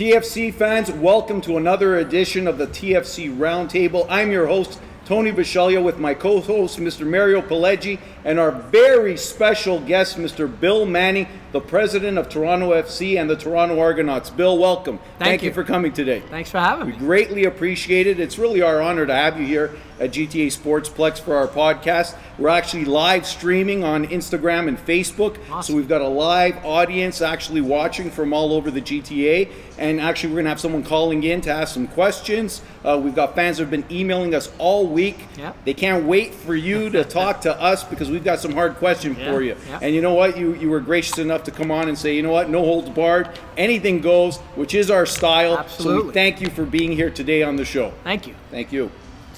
TFC fans, welcome to another edition of the TFC Roundtable. I'm your host, Tony Bisceglia, with my co host, Mr. Mario Pileggi, and our very special guest, Mr. Bill Manning, the president of Toronto FC and the Toronto Argonauts. Bill, welcome. Thank you. you. for coming today. Thanks for having me. We greatly appreciate it. It's really our honor to have you here at GTA Sportsplex for our podcast. We're actually live streaming on Instagram and Facebook. So we've got a live audience actually watching from all over the GTA. And actually, we're going to have someone calling in to ask some questions. Uh, we've got fans that have been emailing us all week. Yep. They can't wait for you to talk to us because we've got some hard questions Yeah, for you. yeah. And you know what? You, you were gracious enough to come on and say, you know what? No holds barred. Anything goes, which is our style. Absolutely. So we thank you for being here today on the show. Thank you. Thank you.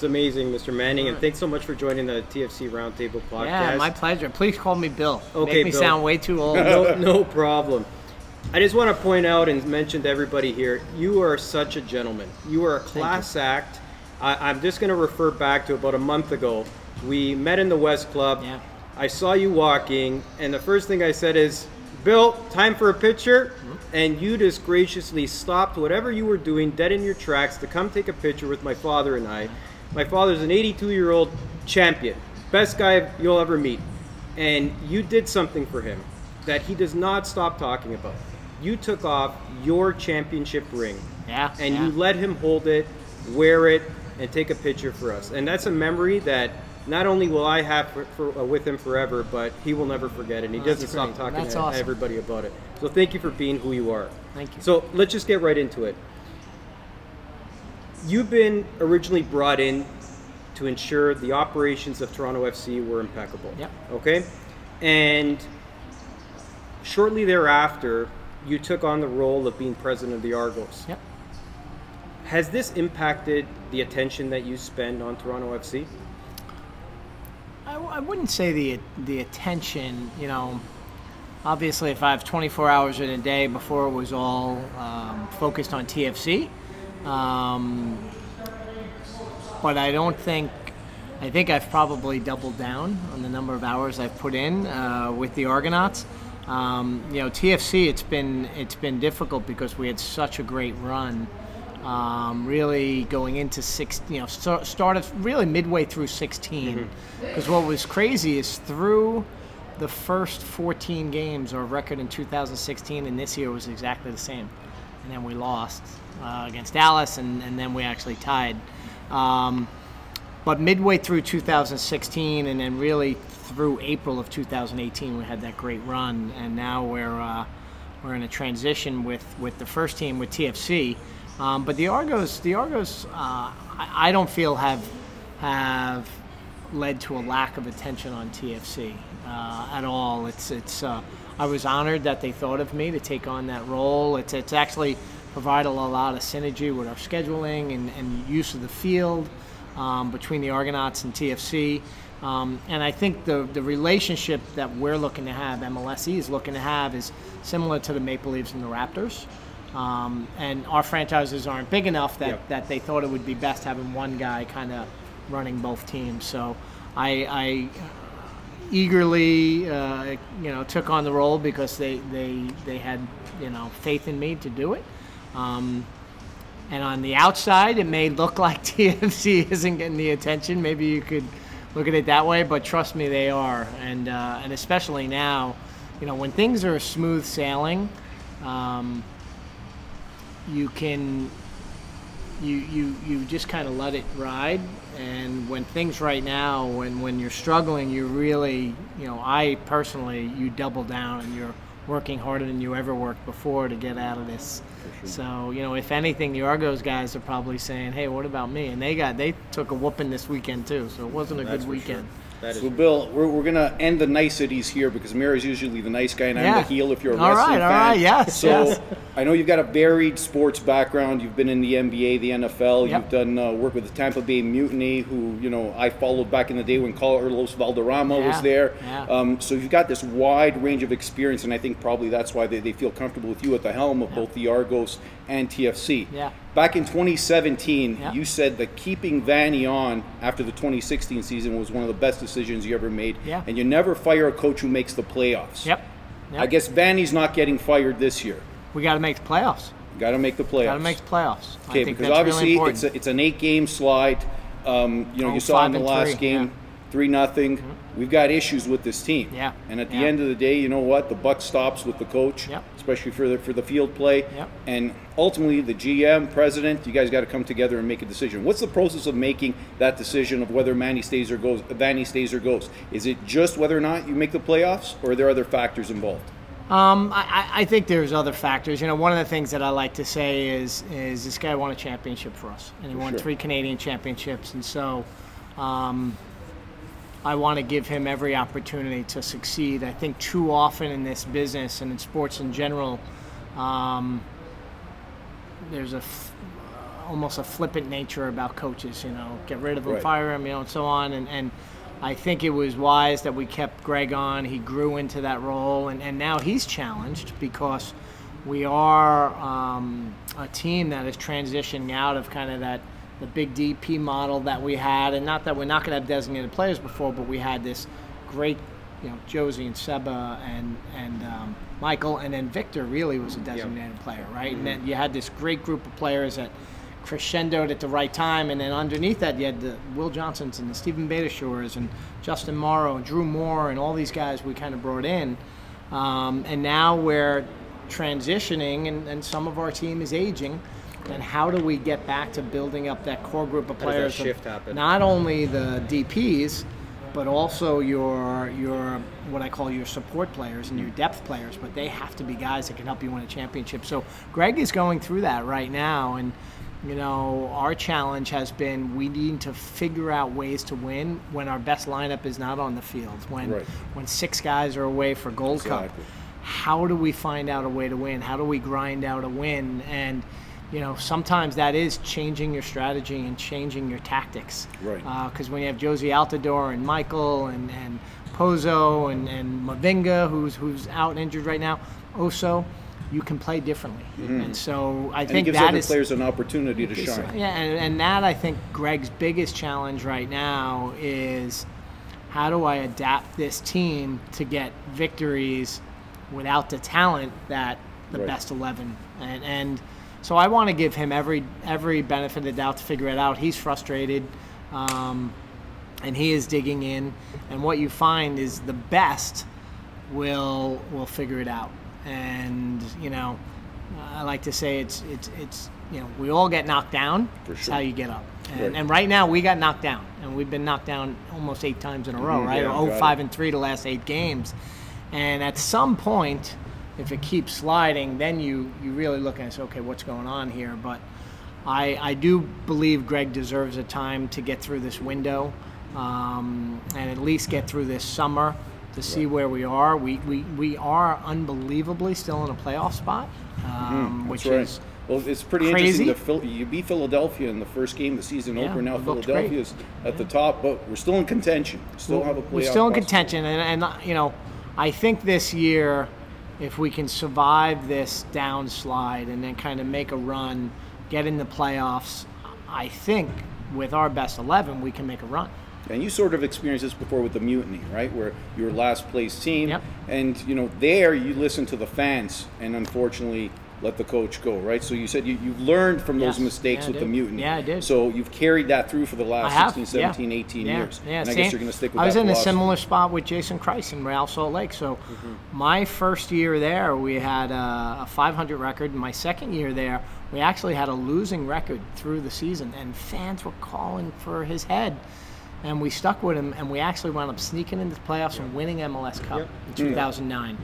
It's amazing, Mr. Manning, and thanks so much for joining the TFC Roundtable podcast. Yeah, my pleasure. Please call me Bill. Okay, Make me Bill. sound way too old. no, no problem. I just want to point out and mention to everybody here, you are such a gentleman. You are a class act. I, I'm just going to refer back to about a month ago. We met in the West Club. Yeah. I saw you walking, and the first thing I said is, Bill, time for a picture. Mm-hmm. And you just graciously stopped whatever you were doing dead in your tracks to come take a picture with my father and I. My father's an 82 year old champion, best guy you'll ever meet. And you did something for him that he does not stop talking about. You took off your championship ring Yeah, and yeah. you let him hold it, wear it, and take a picture for us. And that's a memory that not only will I have for, for, uh, with him forever, but he will never forget. And he Oh, doesn't stop talking to awesome. everybody about it. So thank you for being who you are. Thank you. So let's just get right into it. You've been originally brought in to ensure the operations of Toronto FC were impeccable. Yep. Okay? And shortly thereafter, you took on the role of being president of the Argos. Yep. Has this impacted the attention that you spend on Toronto FC? I, I wouldn't say the the attention. You know, obviously, if I have 24 hours in a day, before it was all um, focused on TFC. Um, but I don't think. I think I've probably doubled down on the number of hours I've put in uh, with the Argonauts. Um, you know, TFC. It's been it's been difficult because we had such a great run. Um, really going into six, you know, start, started really midway through 16. Because what was crazy is through the first 14 games, our record in 2016 and this year was exactly the same. And then we lost uh, against Dallas, and, and then we actually tied. Um, but midway through 2016, and then really through April of 2018, we had that great run, and now we're uh, we're in a transition with, with the first team with TFC. Um, but the Argos, the Argos, uh, I, I don't feel have have led to a lack of attention on TFC uh, at all. It's it's. Uh, I was honored that they thought of me to take on that role. It's it's actually provided a lot of synergy with our scheduling and, and use of the field um, between the Argonauts and TFC. Um, and I think the, the relationship that we're looking to have, MLSE is looking to have, is similar to the Maple Leafs and the Raptors. Um, and our franchises aren't big enough that, Yep. that they thought it would be best having one guy kind of running both teams. So I, I eagerly, uh, you know, took on the role because they, they, they had, you know, faith in me to do it. Um, and on the outside, it may look like TFC isn't getting the attention. Maybe you could look at it that way, but trust me, they are. And uh, and especially now, you know, when things are smooth sailing, um, you can you you you just kind of let it ride. And when things right now, when when you're struggling, you really, you know, I personally, you double down and you're working harder than you ever worked before to get out of this. So you know, if anything, the Argos guys are probably saying, "Hey, what about me?" And they got they took a whooping this weekend too, so it wasn't a That's good weekend. sure. That So, Bill, we're, we're going to end the niceties here because Mary's usually the nice guy and I'm the heel if you're a All wrestling right, all fan. right, yes, So yes. I know you've got a varied sports background. You've been in the NBA, the NFL. Yep. You've done uh, work with the Tampa Bay Mutiny, who you know I followed back in the day when Carlos Valderrama was there. yeah. Um, so you've got this wide range of experience, and I think probably that's why they, they feel comfortable with you at the helm of both the Argos and TFC. Yeah. Back in 2017, Yeah. you said that keeping Vanney on after the 2016 season was one of the best decisions you ever made. Yeah. And you never fire a coach who makes the playoffs. Yep. Yep. I guess Vanney's not getting fired this year. we got to make the playoffs. Got to make the playoffs. Got to make the playoffs. I Okay, think because obviously really it's a, it's an eight game slide. Um, you know, Oh, you saw in the last three, game, yeah. Mm-hmm. three nothing. We've got issues with this team. Yeah, And at the end of the day, you know what? The buck stops with the coach, Yep. Especially for the for the field play. Yep. And ultimately, the GM, president, you guys got to come together and make a decision. What's the process of making that decision of whether Manny stays or goes? Vanney stays or goes? Is it just whether or not you make the playoffs, or are there other factors involved? Um, I, I- think there's other factors. You know, one of the things that I like to say is is this guy won a championship for us, and he won sure. three Canadian championships, and so um, I want to give him every opportunity to succeed. I think too often in this business and in sports in general, um, there's a f- almost a flippant nature about coaches. You know, get rid of them, Right. fire them, you know, and so on. And, and I think it was wise that we kept Greg on. He grew into that role, and, and now he's challenged because we are um, a team that is transitioning out of kind of that the big DP model that we had, and not that we're not going to have designated players before, but we had this great, you know, Jozy and Seba and and um, Michael, and then Victor really was a designated player, right? And then you had this great group of players that crescendoed at the right time, and then underneath that you had the Will Johnsons and the Steven Beitashours and Justin Morrow and Drew Moor and all these guys we kind of brought in, um, and now we're transitioning, and, and some of our team is aging. And how do we get back to building up that core group of How does that players? shift happen? Not only the DPs, but also your your what I call your support players and your mm. depth players. But they have to be guys that can help you win a championship. So Greg is going through that right now, and you know our challenge has been we need to figure out ways to win when our best lineup is not on the field. When Right. when six guys are away for Gold Cup how do we find out a way to win? How do we grind out a win? And you know, sometimes that is changing your strategy and changing your tactics. Right. Uh, because when you have Jozy Altidore and Michael and, and Pozo and, and Mavinga, who's who's out injured right now, also, you can play differently. Mm-hmm. And so I And it gives that other is players an opportunity to shine. Yeah, and, and that I think Greg's biggest challenge right now is how do I adapt this team to get victories without the talent that the Right. best eleven and and so I want to give him every every benefit of the doubt to figure it out. He's frustrated. Um, and he is digging in, and what you find is the best will will figure it out. And you know, I like to say it's it's it's you know we all get knocked down. Sure. how you get up. And, Right. and right now we got knocked down, and we've been knocked down almost eight times in a row, Mhm, right? yeah, oh, got five it. and three the last eight games, and at some point, if it keeps sliding, then you you really look and say, okay, what's going on here? But I, I do believe Greg deserves a time to get through this window um, and at least get through this summer to see where we are. We, we, we are unbelievably still in a playoff spot, um, which Mm-hmm. That's right. is Well, it's pretty crazy. interesting. To Phil, you beat Philadelphia in the first game of the season Yeah, opener. Now Philadelphia's at the top, but we're still in contention. Still have a playoff. we're still in possibility. contention, and, and you know, I think this year, if we can survive this downslide and then kind of make a run, get in the playoffs, I think with our best eleven, we can make a run. And you sort of experienced this before with the mutiny, right? Where you were last place team, Yep. and you know there you listen to the fans, and unfortunately let the coach go, right? So you said you, you've learned from those Yes. mistakes Yeah, with the mutiny. Yeah, I did. So you've carried that through for the last have, 16, yeah. 17, 18 yeah. years. Yeah, and I same. guess you're going to stick with I was in a similar spot with Jason Kreis in Real Salt Lake. So Mm-hmm. my first year there, we had a, a 500 record. And my second year there, we actually had a losing record through the season, and fans were calling for his head. And we stuck with him, and we actually wound up sneaking into the playoffs and winning MLS Cup Yep. in 2009.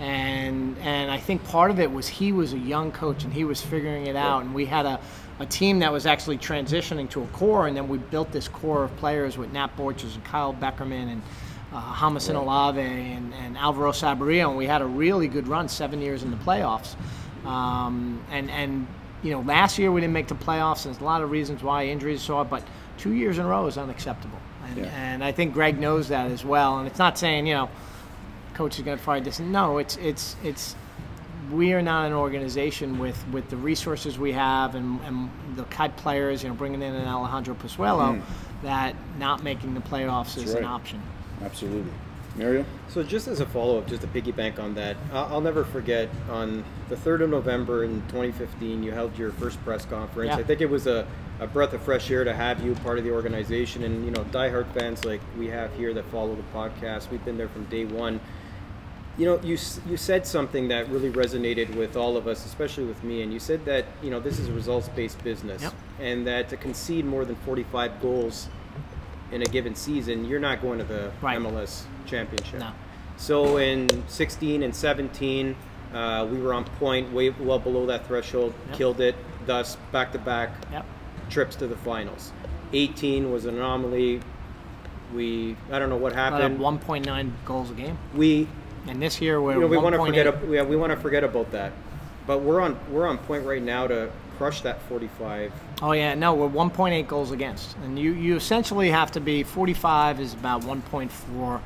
And and I think part of it was he was a young coach and he was figuring it out, and we had a, a team that was actually transitioning to a core, and then we built this core of players with Nat Borchers and Kyle Beckerman and uh, Jamison Olave and, and Alvaro Saborio, and we had a really good run, seven years in the playoffs. Um, and and you know, last year we didn't make the playoffs. and There's a lot of reasons why injuries saw it, but two years in a row is unacceptable. And, Yeah. and I think Greg knows that as well. And it's not saying you know coach is going to fire this. No, it's it's it's we are not an organization with, with the resources we have and, and the type players, you know, bringing in an Alejandro Pozuelo, that not making the playoffs is Mm. right. an option. Absolutely. Mario? So just as a follow-up, just to piggyback on that, I'll, I'll never forget on the 3rd of November in 2015, you held your first press conference. Yeah. I think it was a, a breath of fresh air to have you part of the organization and, you know, diehard fans like we have here that follow the podcast. We've been there from day one. You know, you, you said something that really resonated with all of us, especially with me, and you said that, you know, this is a results-based business Yep. and that to concede more than 45 goals in a given season, you're not going to the Right. MLS championship. No. So in 16 and 17, uh, we were on point, way well below that threshold, Yep. killed it. Thus, back-to-back Yep. trips to the finals. 18 was an anomaly. We I don't know what happened. 1.9 goals a game, We and this year we're you know we want to forget ab- yeah, we want to forget about that. But we're on we're on point right now to crush that 45. Oh yeah, no, we're 1.8 goals against, and you you essentially have to be 45 is about 1.4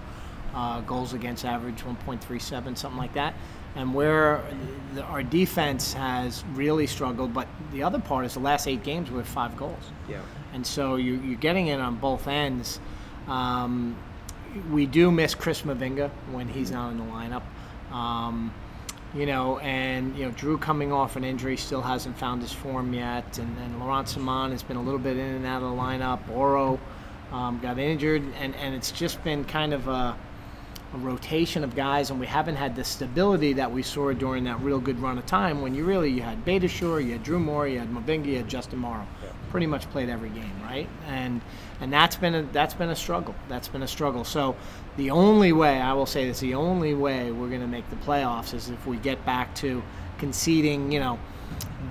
uh, goals against average, 1.37 something like that, and where the, our defense has really struggled. But the other part is the last eight games we have five goals, Yeah. and so you, you're getting it on both ends. Um, we do miss Chris Mavinga when he's not in the lineup. Um, you know, and you know, Drew coming off an injury still hasn't found his form yet, and, and Laurent Ciman has been a little bit in and out of the lineup. Auro um, got injured, and, and it's just been kind of a, a rotation of guys, and we haven't had the stability that we saw during that real good run of time when you really you had Beitashour, you had Drew Moor, you had Mavinga, you had Justin Morrow. Pretty much played every game, right? And and that's been a that's been a struggle. That's been a struggle. So the only way I will say this, the only way we're going to make the playoffs is if we get back to conceding, you know,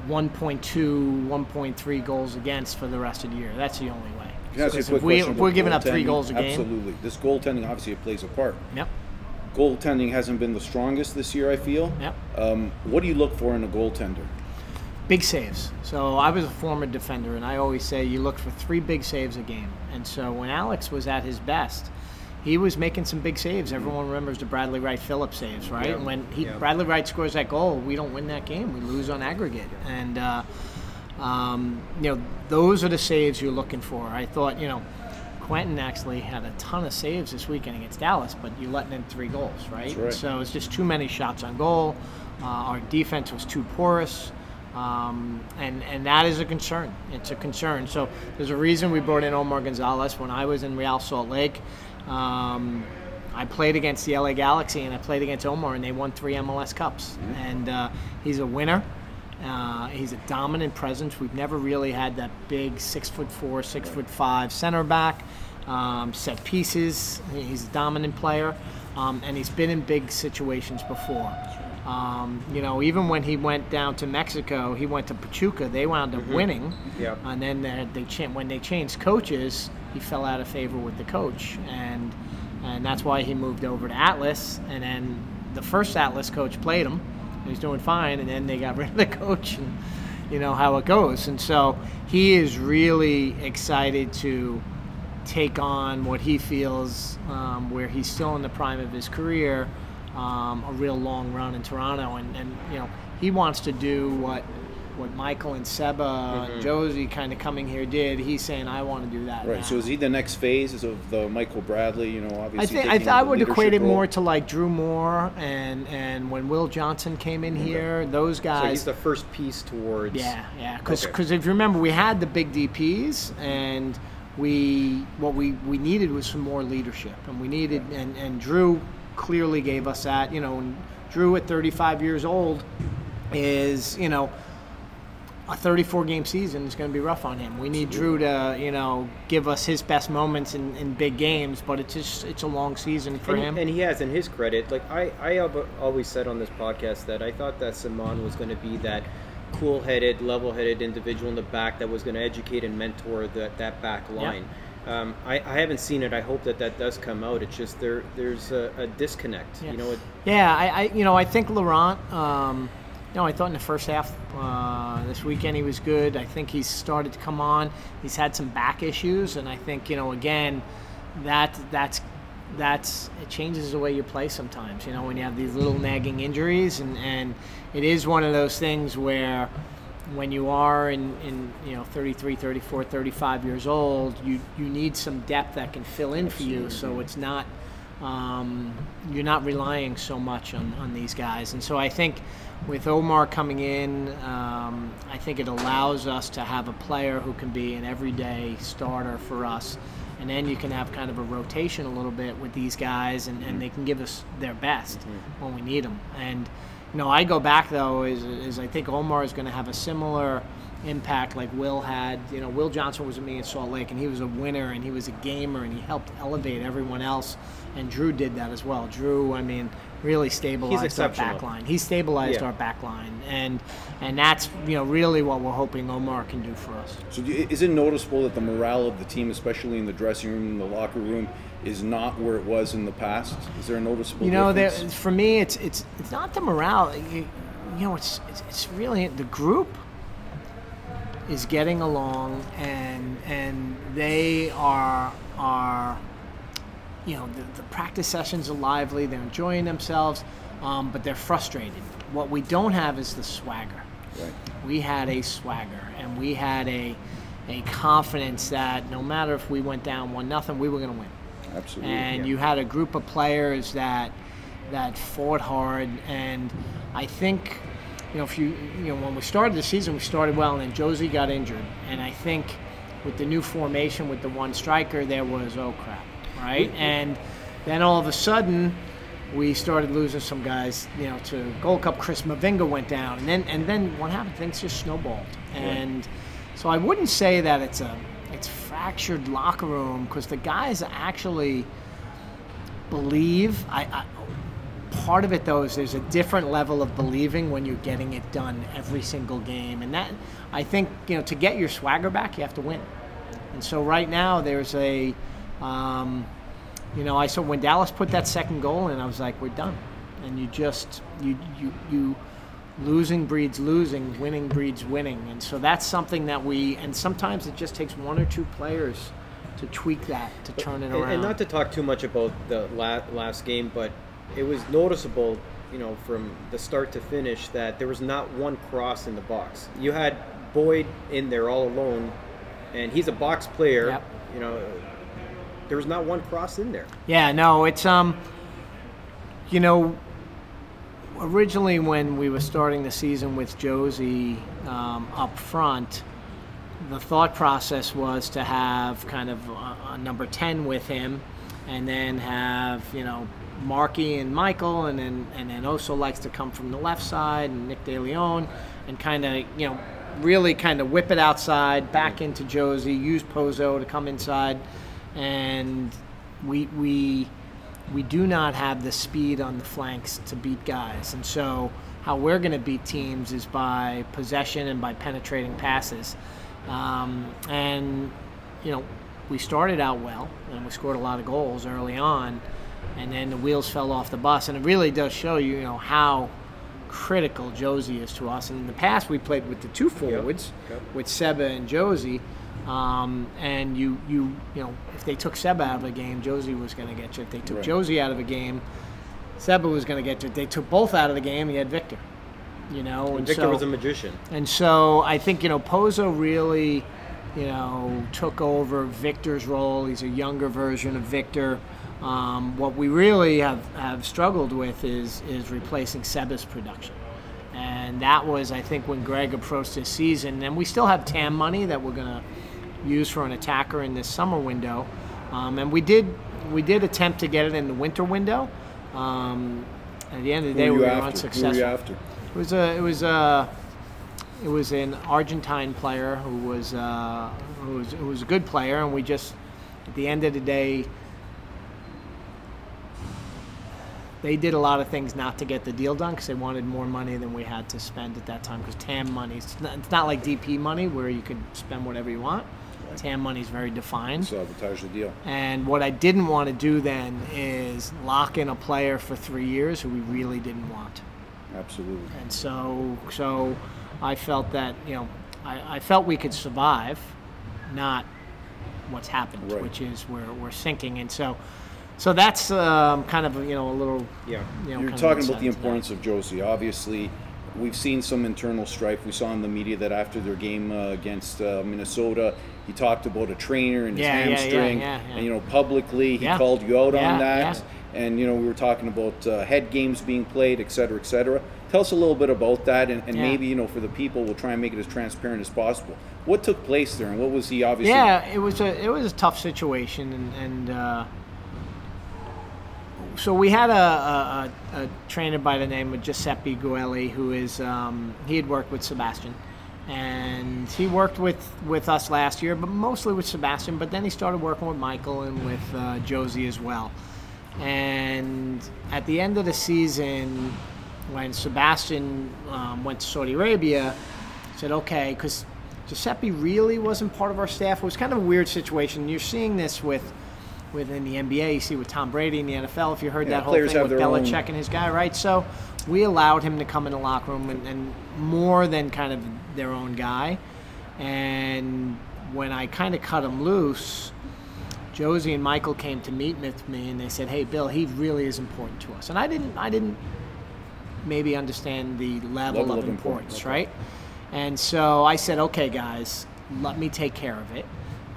1.2, 1.3 goals against for the rest of the year. That's the only way. Can I ask you a Because quick if, we, we're giving up three goals a game, Absolutely. This goaltending, obviously, it plays a part. yep, Goaltending hasn't been the strongest this year, I feel. yep. Um, what do you look for in a goaltender? Big saves. So I was a former defender, and I always say you look for three big saves a game. And so when Alex was at his best, he was making some big saves. Everyone remembers the Bradley Wright Phillips saves, right? And when he. Bradley Wright scores that goal, we don't win that game. We lose on aggregate. And uh, um, you know those are the saves you're looking for. I thought you know. Quentin actually had a ton of saves this weekend against Dallas, but you're letting in three goals, right? Right. So it's just too many shots on goal. Uh, our defense was too porous, um, and and that is a concern. It's a concern. So there's a reason we brought in Omar Gonzalez. When I was in Real Salt Lake, um, I played against the LA Galaxy and I played against Omar, and they won three MLS Cups. And uh, he's a winner. Uh, he's a dominant presence. We've never really had that big six foot four, six foot five center back. Um, set pieces. He's a dominant player, um, and he's been in big situations before. Um, you know, even when he went down to Mexico, he went to Pachuca. They wound up winning, Yeah. and then they, they cha- when they changed coaches, he fell out of favor with the coach, and and that's why he moved over to Atlas. And then the first Atlas coach played him. He's doing fine, and then they got rid of the coach, and you know how it goes. And so he is really excited to take on what he feels um, where he's still in the prime of his career, um, a real long run in Toronto, and, and you know he wants to do what what Michael and Seba and Jozy kind of coming here did. He's saying I want to do that. Right. now." So is he the next phase of the Michael Bradley? You know, obviously. I think I, th- I would equate it more to like Drew Moor and and when Will Johnson came in here, those guys. So he's the first piece towards. Yeah, yeah. Because Okay. if you remember, we had the big DPS, and we what we we needed was some more leadership, and we needed and and Drew clearly gave us that. You know, Drew at 35 years old is you know. A 34 game season is going to be rough on him. We need Drew to, you know, give us his best moments in, in big games, but it's just it's a long season for and, him. and he has, in his credit, like I, I have always said on this podcast that I thought that Ciman was going to be that cool-headed, level-headed individual in the back that was going to educate and mentor that that back line. Um, I, I haven't seen it. I hope that that does come out. It's just there there's a, a disconnect. Yeah. You know, it, Yeah, I, I you know I think Laurent. Um, you know, I thought in the first half uh, this weekend he was good. I think he's started to come on. He's had some back issues, and I think you know again that that's that's it changes the way you play sometimes. You know, when you have these little nagging injuries, and and it is one of those things where when you are in, in you know 33 34 35 years old you you need some depth that can fill in for you so it's not um, you're not relying so much on, on these guys. And so I think with Omar coming in, um, I think it allows us to have a player who can be an everyday starter for us. And then you can have kind of a rotation a little bit with these guys, and, and they can give us their best when we need them. And, you know, I go back, though, is, is I think Omar is going to have a similar impact like Will had. You know, Will Johnson was with me at Salt Lake, and he was a winner, and he was a gamer, and he helped elevate everyone else. And Drew did that as well. Drew, I mean, really stabilized our back line. He stabilized Yeah. our back line, and and that's you know really what we're hoping Omar can do for us. So is it noticeable that the morale of the team, especially in the dressing room, in the locker room, is not where it was in the past? Is there a noticeable You know, there, for me, it's it's it's not the morale. You, you know, it's, it's it's really the group is getting along, and and they are are you know the, the practice sessions are lively. They're enjoying themselves, um, but they're frustrated. What we don't have is the swagger. Right. We had a swagger, and we had a a confidence that no matter if we went down one nothing, we were going to win Absolutely. and you had a group of players that that fought hard and I think you know if you you know when we started the season we started well and then Jozy got injured. And I think with the new formation with the one striker there was oh crap right? And then all of a sudden we started losing some guys you know to Gold Cup Chris Mavinga went down. And then and then what happened? Things just snowballed. And so I wouldn't say that it's a it's fractured locker room because the guys actually believe. I, I part of it though is there's a different level of believing when you're getting it done every single game, and that I think you know to get your swagger back you have to win. And so right now there's a, um, you know, I saw when Dallas put that second goal in, I was like, we're done, and you just you you you losing breeds losing, winning breeds winning. And so that's something that we, and sometimes it just takes one or two players to tweak that, to turn it And, around. and not to talk too much about the la- last game, but it was noticeable, you know, from the start to finish that there was not one cross in the box. You had Boyd in there all alone, and he's a box player. Yep. You know, there was not one cross in there. Yeah, no, it's um, you know, originally when we were starting the season with Jozy um, up front, the thought process was to have kind of a, a number ten with him, and then have you know Marky and Michael, and then and then Oso likes to come from the left side, and Nick DeLeon and kind of you know really kind of whip it outside, back into Jozy, use Pozo to come inside, and we we we do not have the speed on the flanks to beat guys, and so how we're going to beat teams is by possession and by penetrating passes, um, and you know we started out well and we scored a lot of goals early on, and then the wheels fell off the bus, and it really does show you you know how critical Jozy is to us. And in the past, we played with the two forwards, Yep. with Seba and Jozy. Um, and you, you, you know, if they took Seba out of a game, Jozy was going to get you. If they took Right. Jozy out of a game, Seba was going to get you. If they took both out of the game, you had Victor. You know, and Victor so, was a magician. and so I think, you know, Pozo really, you know, took over Victor's role. He's a younger version of Victor. Um, what we really have, have struggled with is, is replacing Seba's production. And that was, I think, when Greg approached his season. And we still have TAM money that we're going to use for an attacker in this summer window. Um, and we did, we did attempt to get it in the winter window. Um, at the end of the Who day, we were after? Who unsuccessful. were you after? It was a it was a it was an Argentine player who was uh, who was who was a good player, and we just at the end of the day they did a lot of things not to get the deal done because they wanted more money than we had to spend at that time. Because TAM money, it's not, it's not like DP money where you can spend whatever you want. TAM money is very defined. Sabotage the deal. And what I didn't want to do then is lock in a player for three years who we really didn't want. Absolutely. And so, so I felt that you know, I, I felt we could survive, not what's happened, Right. which is we're we're sinking. And so, so that's um, kind of you know a little Yeah. you know. You're talking about the insight into that. importance of Jozy. Obviously, we've seen some internal strife. We saw in the media that after their game uh, against uh, Minnesota, he talked about a trainer and his Yeah, yeah, yeah, hamstring. yeah, yeah. And you know, publicly he called you out on that. and you know we were talking about uh, head games being played, et cetera, et cetera. Tell us a little bit about that, and, and maybe you know for the people, we'll try and make it as transparent as possible. What took place there, and what was he obviously? Yeah, it was a it was a tough situation, and, and uh, so we had a, a, a, trainer by the name of Giuseppe Guelli, who is um, he had worked with Sebastian, and he worked with with us last year, but mostly with Sebastian. But then he started working with Michael and with uh, Jozy as well. And at the end of the season, when Sebastian um, went to Saudi Arabia, said, okay, because Giuseppe really wasn't part of our staff. It was kind of a weird situation. You're seeing this with within the NBA. You see with Tom Brady in the NFL. If you heard Yeah, that whole thing with their own- Belichick and his guy, right? So we allowed him to come in the locker room and, and more than kind of their own guy. And when I kind of cut him loose, Jozy and Michael came to meet with me and they said, "Hey, Bill, he really is important to us." And I didn't, I didn't maybe understand the level, Level of, importance, importance, right? And so I said, "Okay, guys, let me take care of it."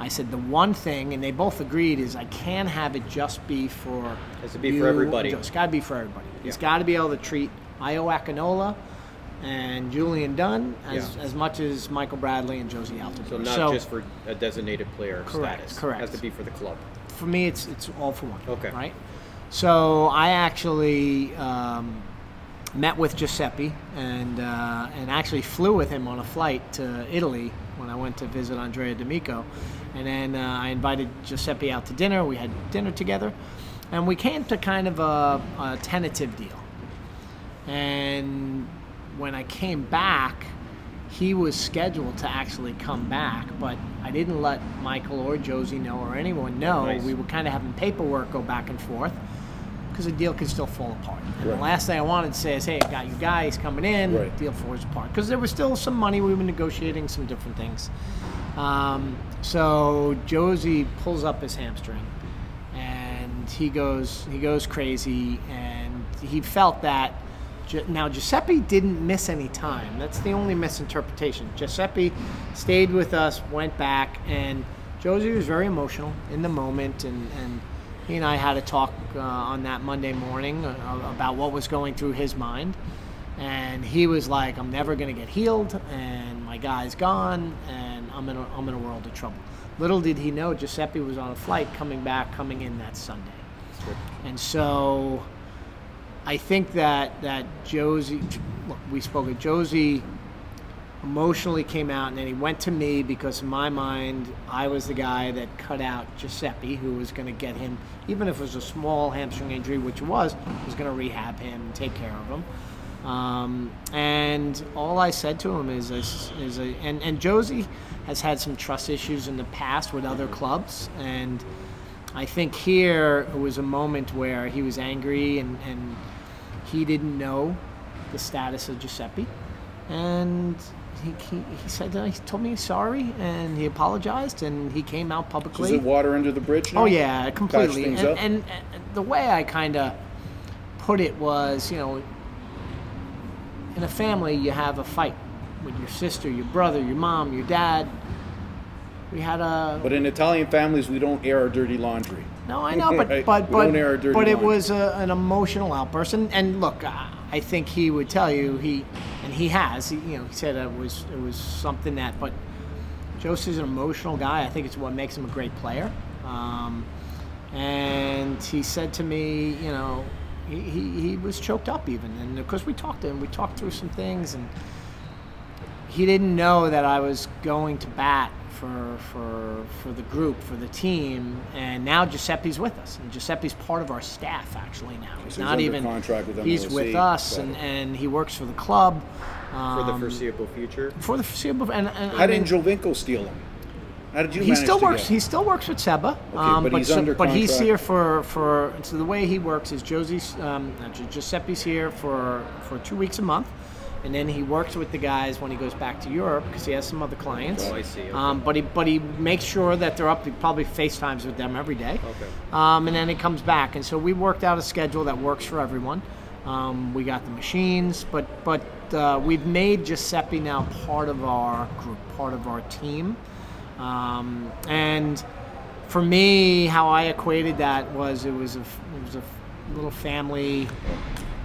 I said the one thing, and they both agreed, is I can't have it just be for. Has to be for everybody. It's got to be for everybody. It's got to be able to treat Ayo Akinola and Julian Dunn as, Yeah. as much as Michael Bradley and Jozy Altidore. So not just for a designated player Correct, status. correct. Has to be for the club. for me, it's it's all for one. Okay. Right. So I actually um, met with Giuseppe and uh, and actually flew with him on a flight to Italy when I went to visit Andrea D'Amico, and then uh, I invited Giuseppe out to dinner. We had dinner together, and we came to kind of a, a tentative deal. And when I came back, he was scheduled to actually come back, but I didn't let Michael or Jozy know or anyone know. Nice. We were kind of having paperwork go back and forth because the deal could still fall apart. And Right. the last thing I wanted to say is, "Hey, I got you guys coming in. Right. Deal falls apart." Because there was still some money. We were negotiating some different things. Um, so Jozy pulls up his hamstring, and he goes he goes crazy, and he felt that. Now Giuseppe didn't miss any time. That's the only misinterpretation. Giuseppe stayed with us, went back, and Jozy was very emotional in the moment, and, and he and I had a talk uh, on that Monday morning uh, about what was going through his mind. And he was like, "I'm never going to get healed, and my guy's gone, and I'm in a, I'm in a world of trouble." Little did he know, Giuseppe was on a flight coming back, coming in that Sunday, and so I think that that Jozy, look, we spoke of Jozy emotionally came out and then he went to me because in my mind I was the guy that cut out Giuseppe who was going to get him even if it was a small hamstring injury which it was was going to rehab him and take care of him um, and all I said to him is, is, is a, and, and Jozy has had some trust issues in the past with other clubs and I think here it was a moment where he was angry and, and he didn't know the status of Giuseppe. And he, he, he said that he told me he's sorry and he apologized and he came out publicly. Is it water under the bridge? Now? Oh yeah, completely. And, and, and the way I kind of put it was, you know, in a family you have a fight with your sister, your brother, your mom, your dad. We had a But in Italian families, we don't air our dirty laundry. no, I know, but Right. but We but, don't air our dirty but it was a, an emotional outburst, and, and look, I, I think he would tell you he, and he has, he, you know, he said it was it was something that, but Jozy's an emotional guy. I think it's what makes him a great player. Um, and he said to me, you know, he, he, he was choked up even, and because we talked to him, we talked through some things, and he didn't know that I was going to bat for for for the group for the team, and now Giuseppe's with us, and Giuseppe's part of our staff actually now. He's he's not under even contract with he's with us, and, and he works for the club For the um, foreseeable future. for the foreseeable. And, and How I did mean, Giovinco steal him? How did you he manage still to works. get He still works with Seba. um, but he's so- under But he's here for for. So the way he works is Jozy's um, Giuseppe's here for for two weeks a month, and then he works with the guys when he goes back to Europe because he has some other clients. Oh, I see, okay. Um, but he but he makes sure that they're up. He probably FaceTimes with them every day. Okay. Um, and then he comes back, and so we worked out a schedule that works for everyone. Um, we got the machines, but but uh, we've made Giuseppe now part of our group, part of our team. Um, and for me, how I equated that was it was a it was a little family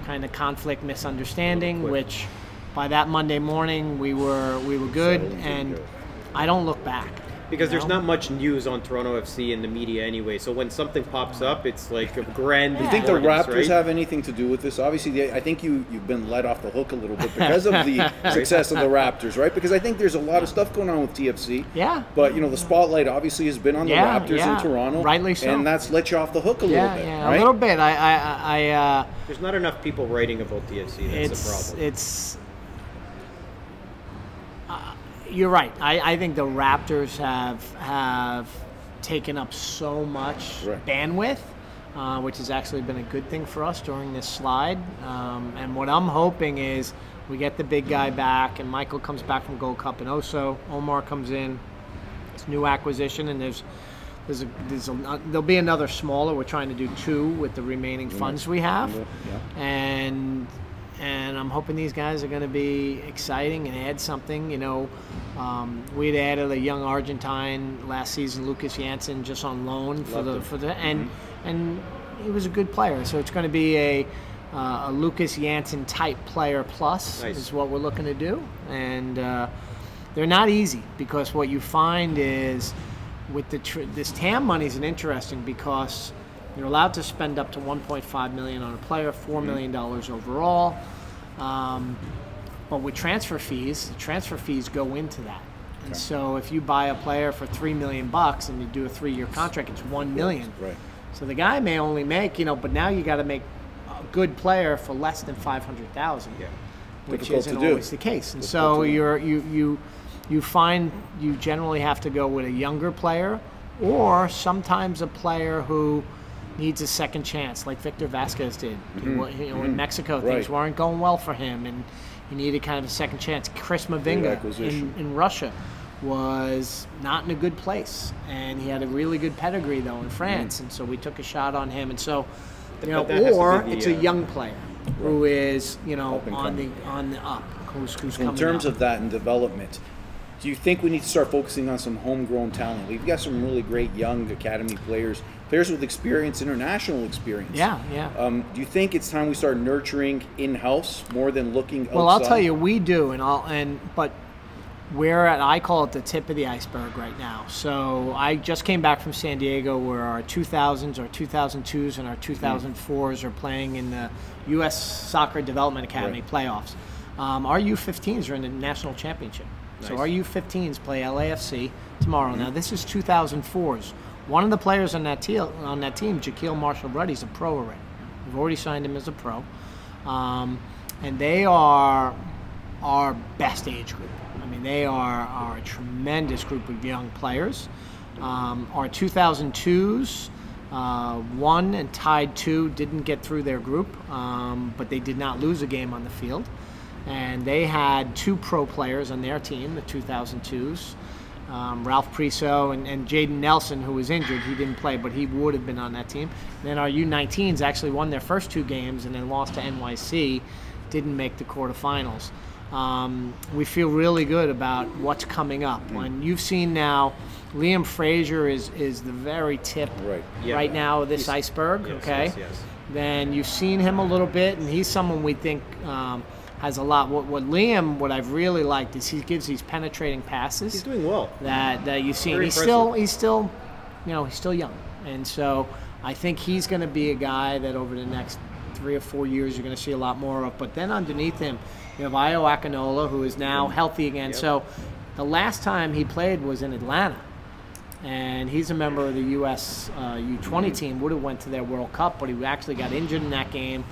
kind of conflict, misunderstanding, which by that Monday morning we were we were good, Settled and and good. I don't look back. Because there's know? not much news on Toronto FC in the media anyway. So when something pops up, it's like a grand. Do you think the Raptors right? have anything to do with this? Obviously, they, I think you you've been let off the hook a little bit because of the success of the Raptors, right? Because I think there's a lot of stuff going on with TFC. Yeah. But you know, the spotlight obviously has been on the Yeah, Raptors yeah. in Toronto, Rightly so. and that's let you off the hook a Yeah, little bit, yeah, right? a little bit. I, I, I, I uh, There's not enough people writing about TFC. That's the it's problem. it's. You're right. I, I think the Raptors have have taken up so much Right. bandwidth, uh, which has actually been a good thing for us during this slide. Um, and what I'm hoping is we get the big guy back, and Michael comes back from Gold Cup, and also Omar comes in. It's new acquisition, and there's. There's a, there's a, uh, there'll be another smaller. We're trying to do two with the remaining funds we have Yeah. and and I'm hoping these guys are going to be exciting and add something. You know, um, we'd added a young Argentine last season, Lucas Janson, just on loan for Loved the him. for the and and he was a good player. So it's going to be a uh, a Lucas Janson type player plus Nice. is what we're looking to do, and uh, they're not easy because what you find is with the tr- this TAM money is an interesting because you're allowed to spend up to 1.5 million on a player, four million dollars overall. Um, but with transfer fees, the transfer fees go into that. And so if you buy a player for three million bucks and you do a three-year contract, it's one million. Right. So the guy may only make, you know, but now you got to make a good player for less than 500,000 yeah. which Difficult isn't always the case. And Difficult so you're you you you find you generally have to go with a younger player, or sometimes a player who needs a second chance, like Victor Vasquez did. He wa- You know, in Mexico, things Mm-hmm. Right. weren't going well for him, and he needed kind of a second chance. Chris Mavinga in, in Russia was not in a good place, and he had a really good pedigree though in France, and so we took a shot on him, and so. You know, But that has to or the, it's a uh, young player who is, you know, Up and on the on the up, who's, who's In terms up. of that and development, do you think we need to start focusing on some homegrown talent? We've got some really great young academy players, players with experience, international experience. Yeah, yeah. Um, do you think it's time we start nurturing in-house more than looking outside? well, I'll tell you, we do, and I'll and but we're at I call it the tip of the iceberg right now. So I just came back from San Diego, where our 2000s, our 2002s, and our 2004s are playing in the U.S. Soccer Development Academy playoffs. Um, our U15s are in the national championship. So Nice. our U15s play LAFC tomorrow. Now this is 2004s. One of the players on that team, on that team, Jahkeele Marshall-Rutty's a pro already. We've already signed him as a pro, um, and they are our best age group. I mean, they are, are a tremendous group of young players. Um, our 2002s uh, won and tied two, didn't get through their group, um, but they did not lose a game on the field. And they had two pro players on their team, the 2002s. Um, Ralph Priso and, and Jayden Nelson, who was injured, he didn't play, but he would have been on that team. And then our U19s actually won their first two games and then lost to NYC, didn't make the quarterfinals. Um, we feel really good about what's coming up. When you've seen now, Liam Fraser is is the very tip Right. Yeah. right now of this He's- iceberg. yes, okay, yes, yes. then you've seen him a little bit, and he's someone we think um, has a lot. What, what Liam, what I've really liked is he gives these penetrating passes He's doing well. that that you've seen. Very he's impressive. still he's still, you know, he's still young, and so I think he's going to be a guy that over the next three or four years you're going to see a lot more of. But then underneath him, you have Ayo Akinola, who is now healthy again. Yep. So the last time he played was in Atlanta. And he's a member of the U.S. Uh, U20 team. Would have went to their World Cup, but he actually got injured in that game.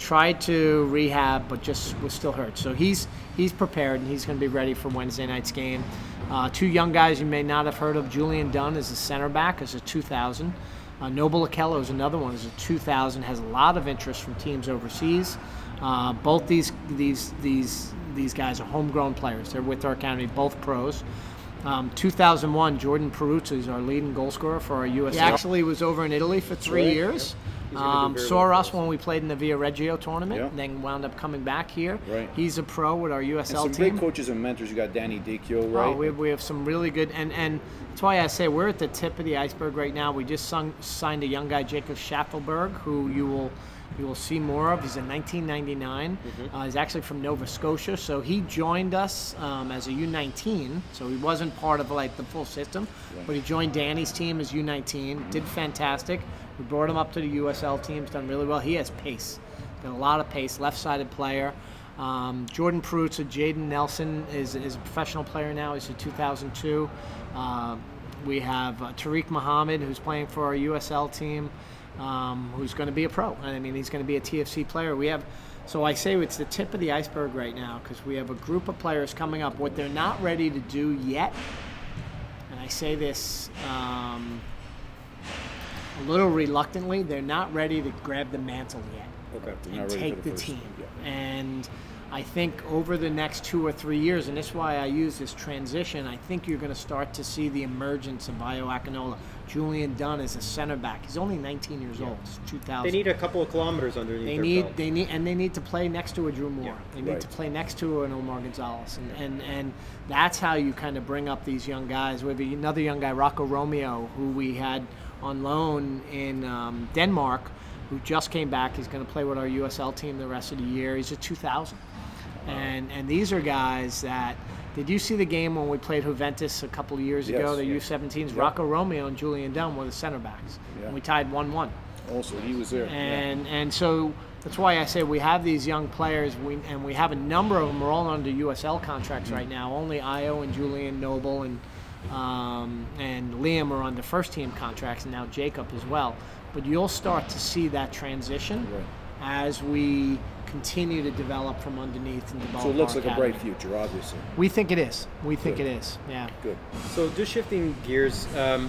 Tried to rehab, but just was still hurt. So he's he's prepared and he's going to be ready for Wednesday night's game. Uh, two young guys you may not have heard of. Julian Dunn is a center back, is a 2000. Uh, Noble Okello is another one, is a 2000. Has a lot of interest from teams overseas. Uh, both these these these these guys are homegrown players. They're with our academy, both pros. Um, 2001, Jordan Perruzza is our leading goal scorer for our U.S. He actually was over in Italy for three years. Um, saw well us when we played in the Viareggio tournament, Yeah. then wound up coming back here. Right. He's a pro with our USL And some team. big coaches and mentors. You got Danny Dichio, right? Oh, we, we have some really good, and, and that's why I say we're at the tip of the iceberg right now. We just sung, signed a young guy, Jacob Shaffelburg, who you will you will see more of. He's in 1999. Mm-hmm. Uh, he's actually from Nova Scotia, so he joined us um, as a U19. So he wasn't part of like the full system, but he joined Danny's team as U19. Did fantastic. We brought him up to the USL team. He's done really well. He has pace. Got a lot of pace. Left-sided player. Um, Jordan Perruzza, Jayden Nelson is, is a professional player now. He's a 2002. Uh, we have uh, Tariq Muhammad, who's playing for our USL team, um, who's going to be a pro. I mean, he's going to be a TFC player. We have, so I say it's the tip of the iceberg right now because we have a group of players coming up. What they're not ready to do yet, and I say this um, a little reluctantly, they're not ready to grab the mantle yet Okay. And take for the, team. yeah. And I think over the next two or three years, and this is why I use this transition, I think you're going to start to see the emergence of Ayo Akinola. Julian Dunn is a center back. He's only 19 years old. It's 2000. They need a couple of kilometers underneath They need, belt. they need, and they need to play next to a Drew Moor. Yeah, they need right. to play next to an Omar Gonzalez, and, and and that's how you kind of bring up these young guys. We have another young guy, Rocco Romeo, who we had on loan in um, Denmark, who just came back. He's going to play with our USL team the rest of the year. He's a 2000, and and these are guys that. Did you see the game when we played Juventus a couple of years ago? The Yeah. U17s, Rocco Romeo and Julian Dunn were the center backs, Yeah. and we tied one-one Also, he was there. yeah. and and so that's why I say we have these young players, we, and we have a number of them are all under USL contracts right now. Only Ayo and Julian Noble and um, and Liam are under first team contracts, and now Jacob as well. But you'll start to see that transition Right. as we continue to develop from underneath and develop. So it looks our like a bright future, obviously. We think it is. We think Good. it is. Yeah. Good. So just shifting gears um,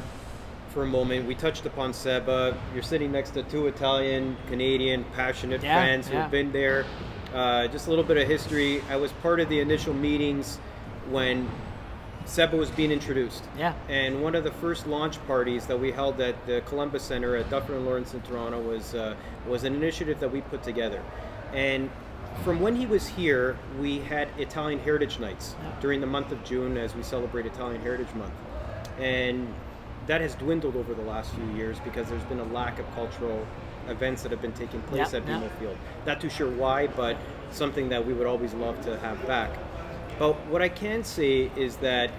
for a moment, we touched upon Seba. You're sitting next to two Italian, Canadian, passionate Yeah, fans yeah. who've been there. Uh, just a little bit of history. I was part of the initial meetings when Seba was being introduced. Yeah. And one of the first launch parties that we held at the Columbus Center at Dufferin and Lawrence in Toronto was uh, was an initiative that we put together. And from when he was here, we had Italian Heritage Nights during the month of June as we celebrate Italian Heritage Month. And that has dwindled over the last few years because there's been a lack of cultural events that have been taking place at yeah. BMO Field. Not too sure why, but something that we would always love to have back. But what I can say is that,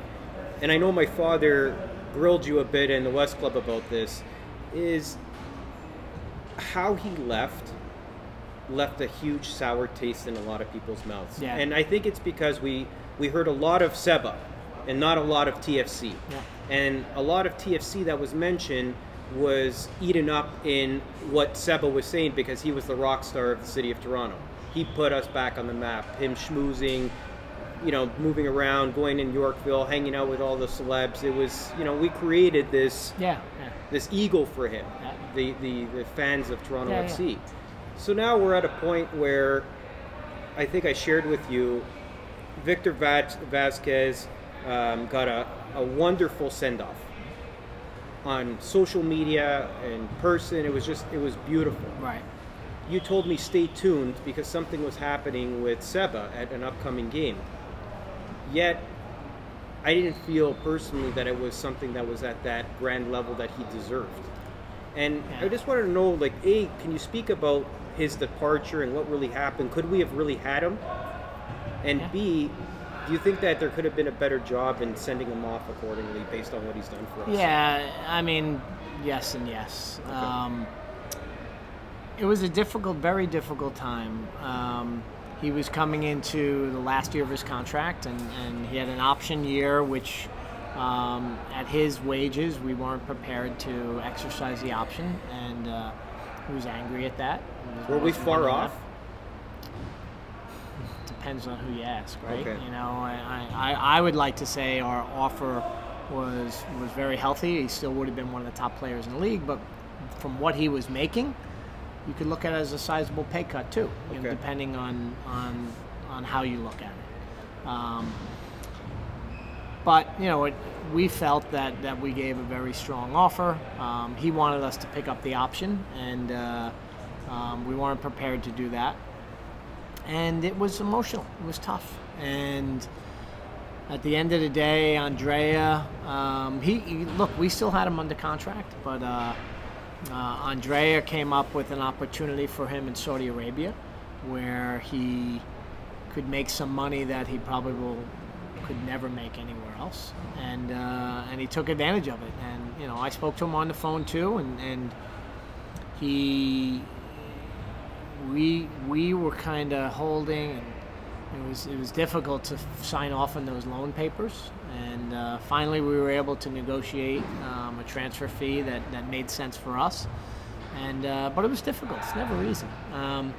and I know my father grilled you a bit in the West Club about this, is how he left left a huge sour taste in a lot of people's mouths. Yeah. And I think it's because we we heard a lot of Seba and not a lot of TFC. Yeah. And a lot of TFC that was mentioned was eaten up in what Seba was saying because he was the rock star of the city of Toronto. He put us back on the map. Him schmoozing, you know, moving around, going in Yorkville, hanging out with all the celebs. It was, you know, we created this Yeah. yeah. this eagle for him, Yeah. the, the, the fans of Toronto FC. So now we're at a point where I think I shared with you Victor Vaz- Vazquez um, got a, a wonderful send off on social media and person. It was just, it was beautiful. Right. You told me stay tuned because something was happening with Seba at an upcoming game. Yet, I didn't feel personally that it was something that was at that grand level that he deserved. And I just wanted to know, like, A, can you speak about his departure and what really happened? Could we have really had him? And Yeah. B, do you think that there could have been a better job in sending him off accordingly based on what he's done for us? Yeah, I mean, yes and yes. Um, it was a difficult, very difficult time. Um, he was coming into the last year of his contract, and, and he had an option year, which um, at his wages, we weren't prepared to exercise the option, and uh, he was angry at that. Were we far off? Depends on who you ask, right? Okay. You know, I, I, I would like to say our offer was was very healthy. He still would have been one of the top players in the league, but from what he was making, you could look at it as a sizable pay cut too, you know, depending on on on how you look at it. Um, but you know, it, we felt that that we gave a very strong offer. Um, he wanted us to pick up the option, and uh, um, we weren't prepared to do that. And it was emotional. It was tough, and at the end of the day, Andrea, um, he, he, look, we still had him under contract, but uh, uh, Andrea came up with an opportunity for him in Saudi Arabia, where he could make some money that he probably could never make anywhere else, and uh, and he took advantage of it. And you know, I spoke to him on the phone too, and and he, we we were kind of holding and it was it was difficult to sign off on those loan papers, and uh, finally we were able to negotiate um, a transfer fee that, that made sense for us. And uh, but it was difficult. It's never easy. Um,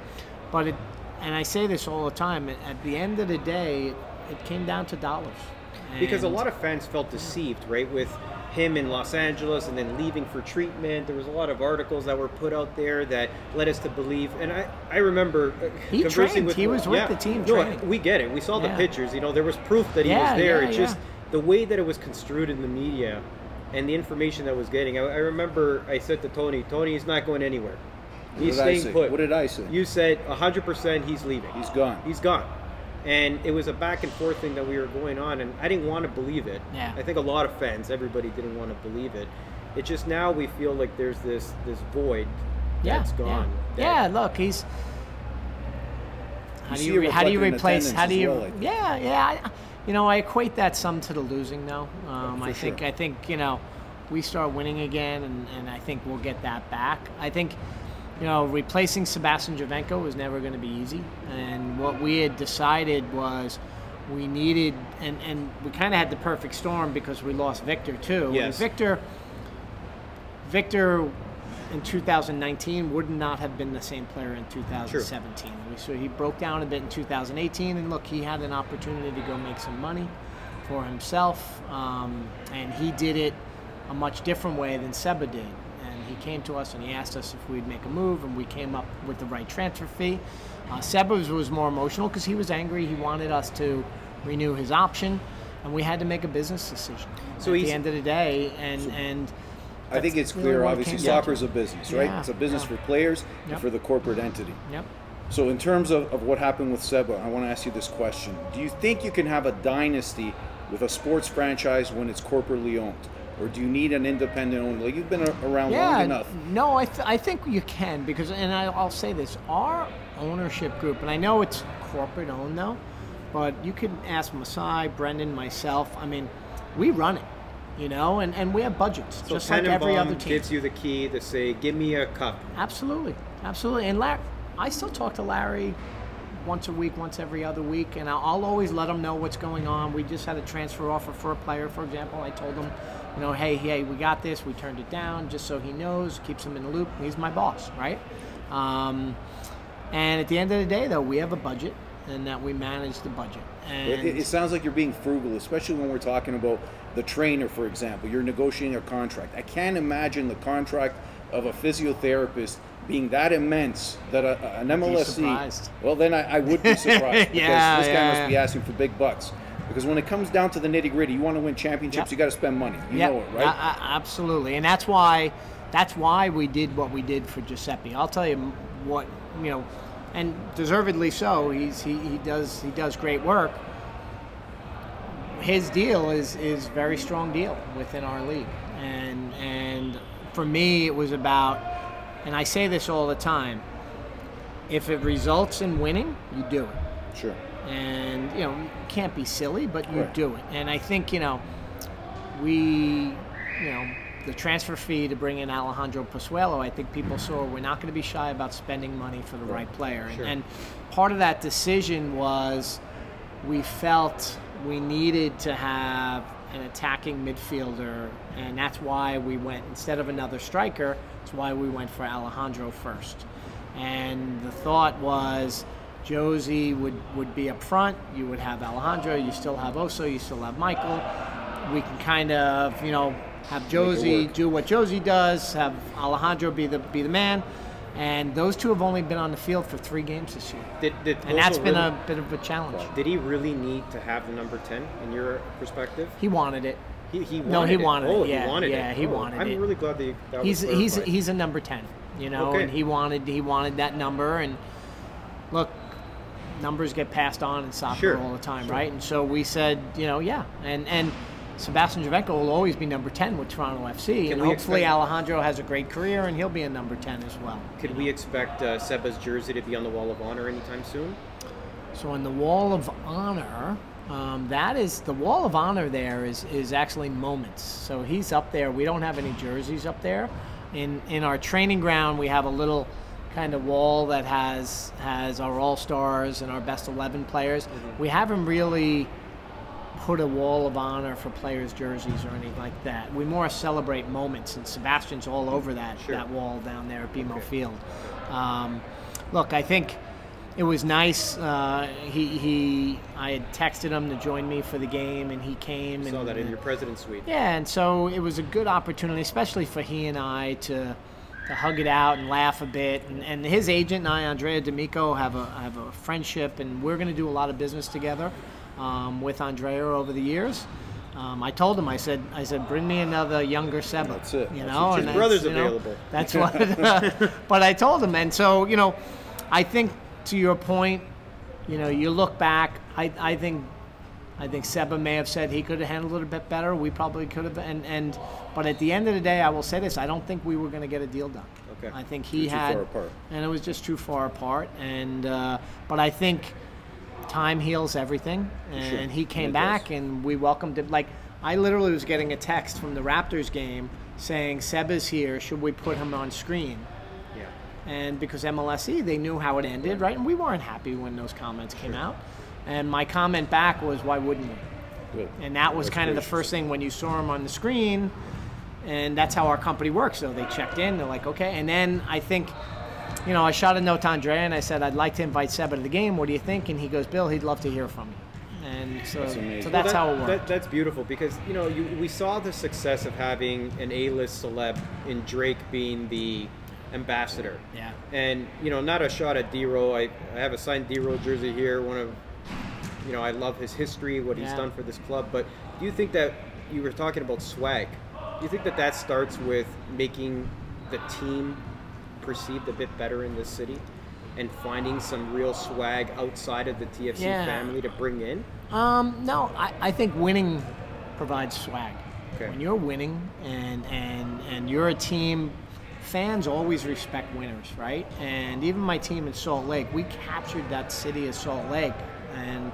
but it, and I say this all the time. At the end of the day, it, it came down to dollars. Because a lot of fans felt deceived, right, with him in Los Angeles and then leaving for treatment. There was a lot of articles that were put out there that led us to believe. And I, I remember uh, he conversing trained. with he was with yeah, the team. No, training. we get it. We saw the pictures. You know, there was proof that he yeah, was there. it's just the way that it was construed in the media and the information that was getting. I, I remember I said to Tony, Tony, he's not going anywhere. He's staying put. What did I say? You said 100% he's leaving. He's gone. He's gone and it was a back and forth thing that we were going on and i didn't want to believe it yeah. i think a lot of fans everybody didn't want to believe it it's just now we feel like there's this this void yeah, that's gone yeah, yeah look he's how do you, how do you replace how do you well, yeah yeah I, you know i equate that some to the losing though um, i think sure. i think you know we start winning again and, and i think we'll get that back i think you know, replacing Sebastian Giovinco was never going to be easy. And what we had decided was we needed, and, and we kind of had the perfect storm because we lost Victor too. Yes. And Victor, Victor in 2019 would not have been the same player in 2017. True. So he broke down a bit in 2018, and look, he had an opportunity to go make some money for himself, um, and he did it a much different way than Seba did And he came to us and he asked us if we'd make a move, and we came up with the right transfer fee. Uh, Sebas was more emotional because he was angry. He wanted us to renew his option, and we had to make a business decision so at the end of the day. And and I think it's clear. Obviously, soccer is a business, right? Yeah, it's a business yeah. for players yep. and for the corporate entity. Yep. So, in terms of, of what happened with Seba, I want to ask you this question: Do you think you can have a dynasty with a sports franchise when it's corporately owned? or do you need an independent owner? Like you've been around yeah, long enough. No, I, th- I think you can because, and I, I'll say this: our ownership group, and I know it's corporate owned though, but you could ask Masai, Brendan, myself. I mean, we run it, you know, and, and we have budgets so just like every other team. gives you the key to say, "Give me a cup." Absolutely, absolutely. And Larry, I still talk to Larry once a week, once every other week, and I'll, always let him know what's going on. We just had a transfer offer for a player, for example. I told him you know, hey, hey, we got this. We turned it down just so he knows, keeps him in the loop. He's my boss, right? Um, and at the end of the day, though, we have a budget, and that we manage the budget. And it, it, sounds like you're being frugal, especially when we're talking about the trainer, for example. You're negotiating a contract. I can't imagine the contract of a physiotherapist being that immense that a, an MLSE. Well, then I, I would be surprised because yeah, this guy yeah, must be asking for big bucks. Because when it comes down to the nitty gritty, you want to win championships, yep. you got to spend money. You yep. know it, right? Uh, absolutely, and that's why that's why we did what we did for Giuseppe. I'll tell you what you know, and deservedly so. He's he, he does he does great work. His deal is is very strong deal within our league, and and for me it was about, and I say this all the time. If it results in winning, you do it. Sure and you know you can't be silly, but you right. do it. And I think you know we you know the transfer fee to bring in Alejandro Pozuelo, I think people saw we're not going to be shy about spending money for the right, right player. Sure. And, and part of that decision was we felt we needed to have an attacking midfielder, and that's why we went instead of another striker. That's why we went for Alejandro first. And the thought was Jozy would, would be up front. You would have Alejandro. You still have Auro. You still have Michael. We can kind of, you know, have Jozy do what Jozy does. Have Alejandro be the be the man. And those two have only been on the field for three games this year. Did, did And that's been really- a bit of a challenge. Did he really need to have the number ten in your perspective? He wanted it. He, he wanted No, he it. wanted oh, it, yeah, he oh, wanted yeah, it. he Oh, wanted I'm it. really glad that, that was he's he's he's a number ten, you know, Okay. and he wanted he wanted that number. And look, numbers get passed on in soccer Sure, all the time, sure. right? And so we said, you know, yeah, and and Sebastian Giovinco will always be number ten with Toronto FC, and hopefully expect- Alejandro has a great career and he'll be a number ten as well. Could we expect uh, Seba's jersey to be on the Wall of Honor anytime soon? So in the Wall of Honor, um, that is the Wall of Honor. There is is actually moments. So he's up there. We don't have any jerseys up there. In in our training ground, we have a little kind of wall that has has our all stars and our best eleven players. We haven't really put a wall of honor for players' jerseys or anything like that. We more celebrate moments, and Sebastian's all over that Sure. that wall down there at BMO Field. Um, look, I think it was nice. Uh, he, he, I had texted him to join me for the game, and he came. I and, saw that in your president's suite. yeah, and so it was a good opportunity, especially for he and I to to hug it out and laugh a bit. And, and his agent and I, Andrea D'Amico, have a have a friendship, and we're going to do a lot of business together um, with Andrea over the years. Um, I told him, I said, I said, bring me another younger Seba. That's it. You know, His that's, brother's you know, available. That's what. but I told him, and so you know, I think to your point, you know, you look back. I, I think I think Seba may have said he could have handled it a bit better. We probably could have, and and but at the end of the day, I will say this: I don't think we were going to get a deal done. Okay. I think he Too had, far apart. and it was just too far apart. And uh, but I think time heals everything, and he came It back, does. and we welcomed him. Like I literally was getting a text from the Raptors game saying Seb is here. Should we put him on screen? Yeah. and because MLSE they knew how it ended, right? And we weren't happy when those comments came out. And my comment back was, "Why wouldn't we?" Good. And that was That's kind of the first thing when you saw him on the screen, and that's how our company works. So they checked in, they're like, "Okay." And then I think, you know, I shot a note to Andrea and I said, "I'd like to invite Seba to the game. What do you think?" And he goes, "Bill, he'd love to hear from you." And so, That's amazing. so that's Well, how it worked. That, that's beautiful because you know you, we saw the success of having an A-list celeb in Drake being the ambassador. Yeah. And you know, not a shot at DeRo. I, I have a signed DeRo jersey here. One of, you know, I love his history, what he's Yeah. done for this club. But do you think that you were talking about swag? Do you think that that starts with making the team perceived a bit better in this city? And finding some real swag outside of the TFC Yeah. family to bring in. Um, no, I, I think winning provides swag. Okay. When you're winning and, and, and you're a team, fans always respect winners, right? And even my team in Salt Lake, we captured that city of Salt Lake. And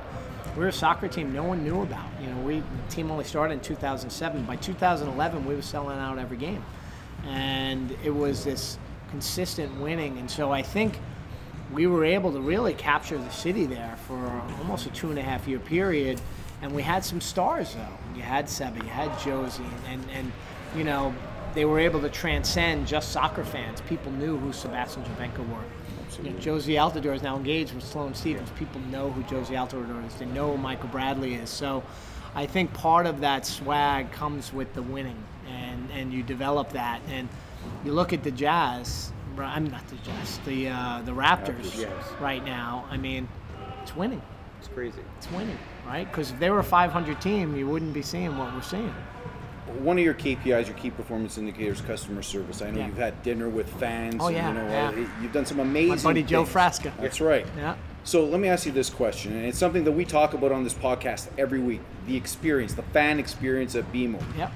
we're a soccer team no one knew about. You know, we the team only started in 2007. By 2011, we were selling out every game. And it was this consistent winning. And so I think we were able to really capture the city there for almost a two and a half year period. And we had some stars though. You had Seba, you had Jozy, and, and you know, they were able to transcend just soccer fans. People knew who Sebastian Giovinco were. You know, Jozy Altidore is now engaged with Sloane Stephens. People know who Jozy Altidore is. They know who Michael Bradley is. So I think part of that swag comes with the winning, and, and you develop that. And you look at the Jazz, I'm not the Jazz, the, uh, the Raptors Raptors, right now. I mean, it's winning. It's crazy. It's winning, right? Because if they were a 500 team, you wouldn't be seeing what we're seeing. One of your KPIs, your key performance indicators, customer service. I know Yeah. you've had dinner with fans. Oh, and, yeah, you know, yeah. you've done some amazing. My buddy Joe things. Frasca. That's right. Yeah. So let me ask you this question, and it's something that we talk about on this podcast every week: the experience, the fan experience at BMO. Yep.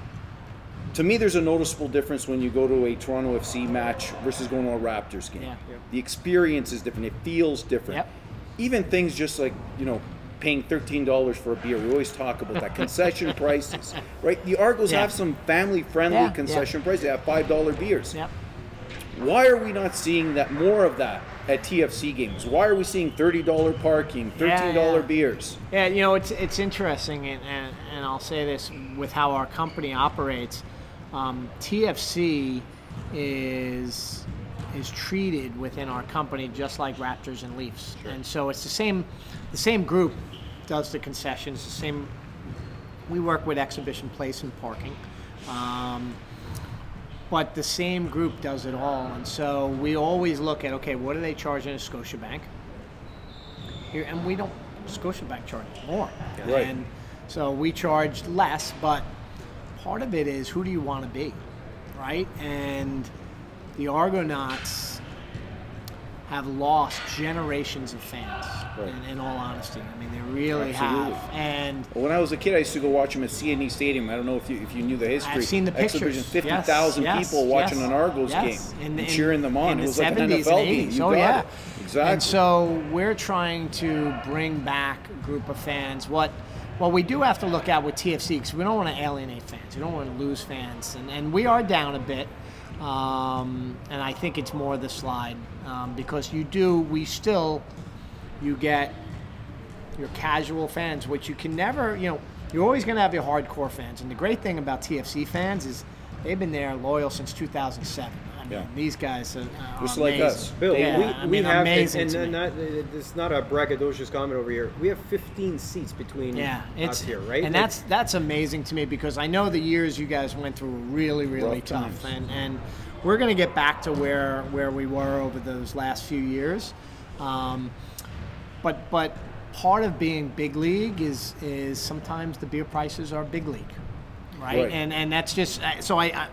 To me, there's a noticeable difference when you go to a Toronto FC match versus going to a Raptors game. Yeah. Yeah. The experience is different. It feels different. Yep. Even things just like you know, paying thirteen dollars for a beer. We always talk about that concession prices, right? The Argos Yeah. have some family-friendly Yeah, yeah. concession prices. They have five dollar beers. Yep. Why are we not seeing that more of that at TFC games? Why are we seeing thirty dollar parking, thirteen dollar yeah. beers? Yeah, you know, it's it's interesting, and, and, and I'll say this with how our company operates. Um, TFC is is treated within our company just like Raptors and Leafs, and so it's the same the same group does the concessions. The same. We work with Exhibition Place and parking. Um, but the same group does it all, and so we always look at okay, what are they charging at Scotiabank? Here, and we don't. Scotiabank charges more, Right. and so we charge less. But part of it is who do you want to be, right? And the Argonauts have lost generations of fans. Right. In, in all honesty, I mean they really Absolutely. have, and When I was a kid, I used to go watch them at CNE Stadium. I don't know if you if you knew the history. I've seen the pictures. Exhibition, fifty thousand yes, people watching yes, an Argos game and in- cheering them on. in it the was like an 70s NFL and game. 80s. You oh yeah, it. Exactly. And so we're trying to bring back a group of fans. What what we do have to look at with TFC because we don't want to alienate fans. We don't want to lose fans, and and we are down a bit. Um, and I think it's more the slide um, because you do. We still you get your casual fans, which you can never, you know, you're always going to have your hardcore fans. And the great thing about TFC fans is they've been there loyal since 2007. Mean, Yeah. these guys are, are Just like us. Bill, yeah, we, I we have, amazing and, and not, it's not a braggadocious comment over here. We have 15 seats between yeah, it's us here, right? and Like, that's that's amazing to me because I know the years you guys went through were really really tough, times. and and we're going to get back to where where we were over those last few years. Um, but but part of being big league is is sometimes the beer prices are big league, right? Right. And and that's just uh, so I. I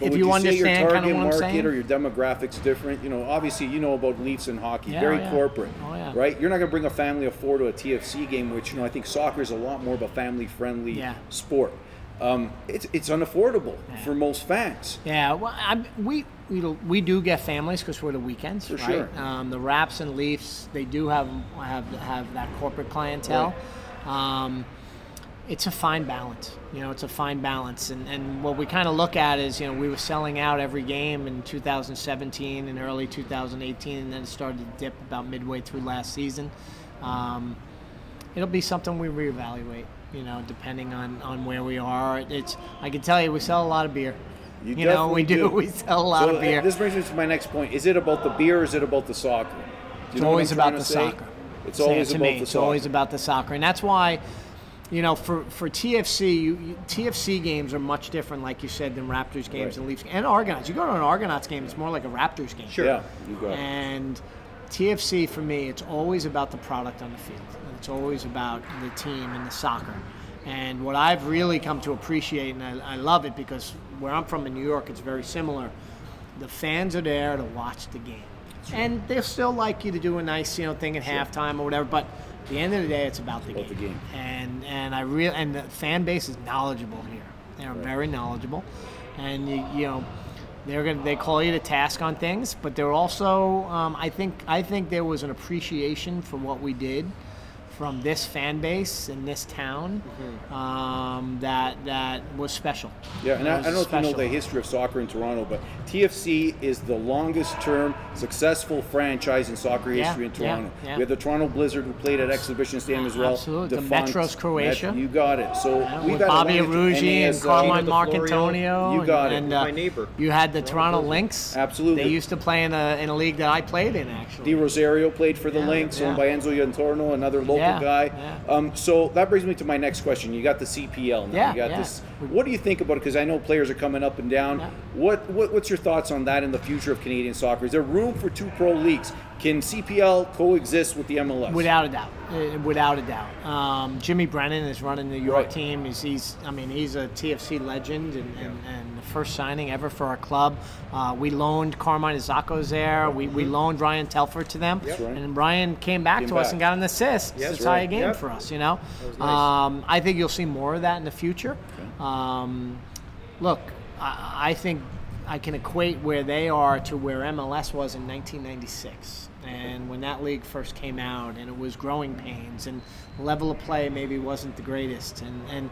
if you, say understand your kind target of what I'm market saying, or your demographics different, you know, obviously you know about Leafs and hockey, Yeah, very oh, yeah. corporate, Oh, yeah. right? You're not going to bring a family of four to a TFC game, which you know I think soccer is a lot more of a family-friendly sport. Um, it's it's unaffordable for most fans. Yeah, well, I, we we do- we do get families because we're the weekends, For right? sure. Um, the Raps and Leafs, they do have have have that corporate clientele. Um, it's a fine balance, you know. It's a fine balance, and and what we kind of look at is, you know, we were selling out every game in 2017 and early 2018, and then it started to dip about midway through last season. Um, it'll be something we reevaluate, you know, depending on, on where we are. It's I can tell you we sell a lot of beer. You, You know, we definitely do. We sell a lot so of beer. uh, This brings me to my next point. Is it about the beer or is it about the soccer? It's always about the say? soccer. It's always about me. the It's soccer. always about the soccer, and that's why, you know, for for TFC, you, you, TFC games are much different, like you said, than Raptors games Right. and Leafs and Argonauts. You go to an Argonauts game, it's more like a Raptors game. Sure. Yeah, you it. And TFC for me, it's always about the product on the field. It's always about the team and the soccer. And what I've really come to appreciate, and I, I love it because where I'm from in New York, it's very similar. The fans are there to watch the game, and they'll still like you to do a nice, you know, thing at halftime or whatever. But at the end of the day, it's about the About game. the game. And and I real and the fan base is knowledgeable here. They are very knowledgeable, and you, you know they're gonna they call you to task on things, but they're also um, I think I think there was an appreciation for what we did from this fan base in this town um, that that was special. Yeah, and I, I don't know if you know the history of soccer in Toronto, but TFC is the longest term successful franchise in soccer Yeah, history in Toronto. yeah. We had the Toronto Blizzard who played at Exhibition Stadium as well. Absolutely. The Metros Croatia. Met- you got it. So Yeah, we with got Bobby Atlantic Arugi and NASL. Carmine Gino DeFlorio. Marcantonio. You got it. and, My uh, neighbor. You had the Toronto Toronto Lynx. Absolutely. They used to play in a in a league that I played in actually. De Rosario played for the Yeah, Lynx, yeah. owned by Enzo Yantorno, another local Yeah, guy. yeah. Um, so that brings me to my next question. You got the CPL now. Yeah, you got yeah. this. What do you think about it? Because I know players are coming up and down. What, what what's your thoughts on that in the future of Canadian soccer? Is there room for two pro leagues? Can CPL coexist with the MLS? Without a doubt, Uh, without a doubt. Um, Jimmy Brennan is running the New York Right. team. He's, he's, I mean, he's a TFC legend and, and, and the first signing ever for our club. Uh, we loaned Carmine Zacco's there. We, we loaned Ryan Telfer to them, right. and Ryan came back Came to us and got an assist. Yes, It's tie a right. game Yep. for us, you know. nice. Um, I think you'll see more of that in the future. Um, look, I, I think I can equate where they are to where MLS was in 1996. And when that league first came out, and it was growing pains, and level of play maybe wasn't the greatest, and, and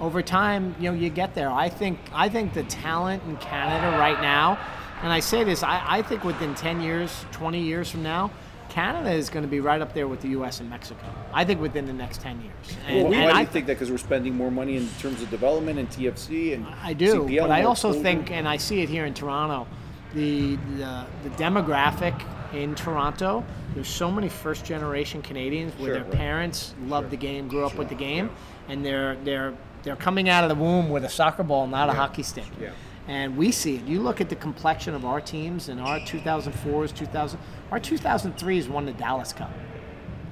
over time, you know, you get there. I think I think the talent in Canada right now, and I say this, I, I think within 10 years, 20 years from now, Canada is going to be right up there with the U.S. and Mexico. I think within the next 10 years. And, Well, and why do I you think that? Because we're spending more money in terms of development and TFC and I do, CPL but I also think, and I see it here in Toronto, the, the the demographic in Toronto. There's so many first generation Canadians where Sure, their right. parents love the game, grew up with the game, and they're they're they're coming out of the womb with a soccer ball, not a hockey stick. Yeah. And we see it. You look at the complexion of our teams and our 2004s, 2000, our 2003s won the Dallas Cup.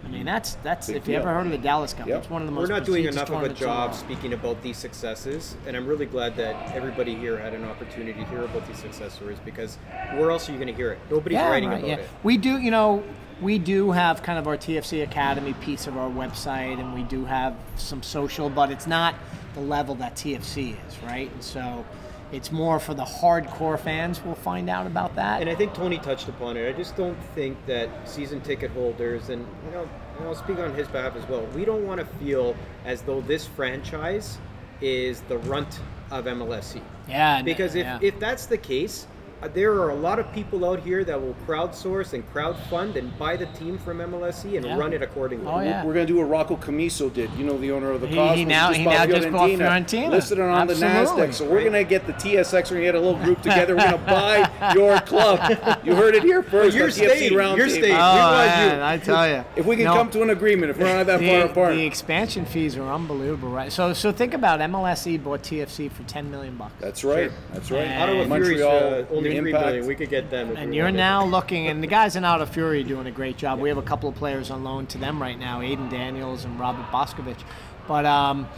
I mean, that's that's Big if you deal. ever heard of the Dallas Cup, Yep. it's one of the most. We're not doing enough of a tournaments in the job world. speaking about these successes, and I'm really glad that everybody here had an opportunity to hear about these success stories because where else are you going to hear it? Nobody's writing right, about yeah. it. We do, you know, we do have kind of our TFC Academy piece of our website, and we do have some social, but it's not the level that TFC is, right? And so it's more for the hardcore fans. We'll find out about that. And I think Tony touched upon it. I just don't think that season ticket holders, and you know, and I'll speak on his behalf as well. We don't want to feel as though this franchise is the runt of MLSE. yeah, Because if, yeah. if that's the case, uh, there are a lot of people out here that will crowdsource and crowdfund and buy the team from MLSE and Yeah. run it accordingly. Oh, yeah. We're going to do what Rocco Commisso did. You know, the owner of the He- Cosmos. he now- just he bought now just bought Fiorentina. Listed it on the Absolutely. NASDAQ. So we're going to get the TSX. We're going to get a little group together. We're going to buy your club. You heard it here first. you're on staying. Roundtable. You're staying. oh, we want man, you. I tell you, If we can No, come to an agreement, if we're not that the, far apart. the expansion fees are unbelievable, right? So, so think about MLSE bought TFC for 10 million bucks. That's right. That's right. And- Ottawa Fury's Montreal, uh, only three Impact. million. We could get them. if And we you're wanted. now looking, and the guys in Ottawa Fury are doing a great job. We have a couple of players on loan to them right now, Aidan Daniels and Robert Boskovic. But um,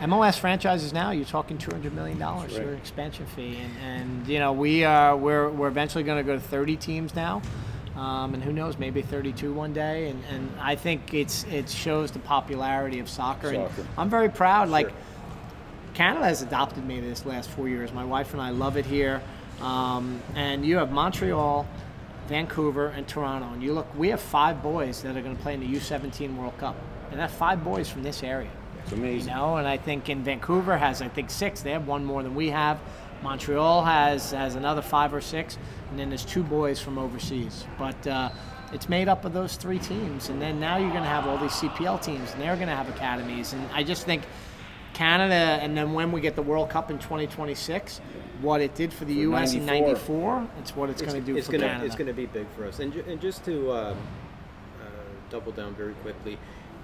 MLS franchises now, you're talking two hundred million dollars right. for an expansion fee, and, and you know we are we're, we're eventually going to go to thirty teams now. Um, and who knows, maybe 32 one day. And, and I think it's it shows the popularity of soccer. And Soccer. I'm very proud. Like Canada has adopted me this last four years. My wife and I love it here. Um, and you have Montreal, Vancouver, and Toronto. And you look, we have five boys that are going to play in the U17 World Cup. And that's five boys from this area. It's You amazing. know, and I think in Vancouver has I think six. They have one more than we have. Montreal has has another five or six, and then there's two boys from overseas. But uh, it's made up of those three teams, and then now you're going to have all these CPL teams, and they're going to have academies. And I just think Canada, and then when we get the World Cup in 2026, what it did for the For U.S. in 94. '94, it's what it's, going to do it's for gonna, Canada. It's going to be big for us. And, ju- and just to um, uh, double down very quickly,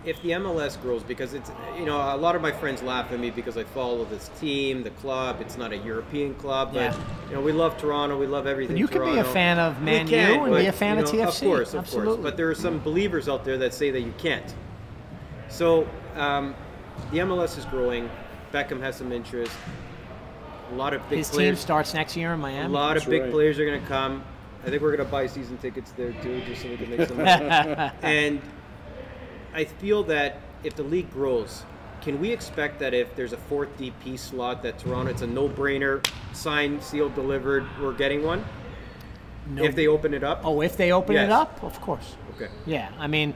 if the MLS grows, because it's you know a lot of my friends laugh at me because I follow this team, the club. It's not a European club, but Yeah. you know we love Toronto. We love everything. you could be a fan of Man U and but, be a fan you of know, TFC. Of course, of Absolutely. course. But there are some believers out there that say that you can't. So um, the MLS is growing. Beckham has some interest. A lot of big His team starts next year in Miami. A lot That's of big right. players are going to come. I think we're going to buy season tickets there too, just so we can make some money. and I feel that if the league grows, can we expect that if there's a fourth DP slot that Toronto, it's a no-brainer, signed, sealed, delivered, we're getting one? No- If they open it up? oh, if they open it up, of course. Okay. Yeah, I mean,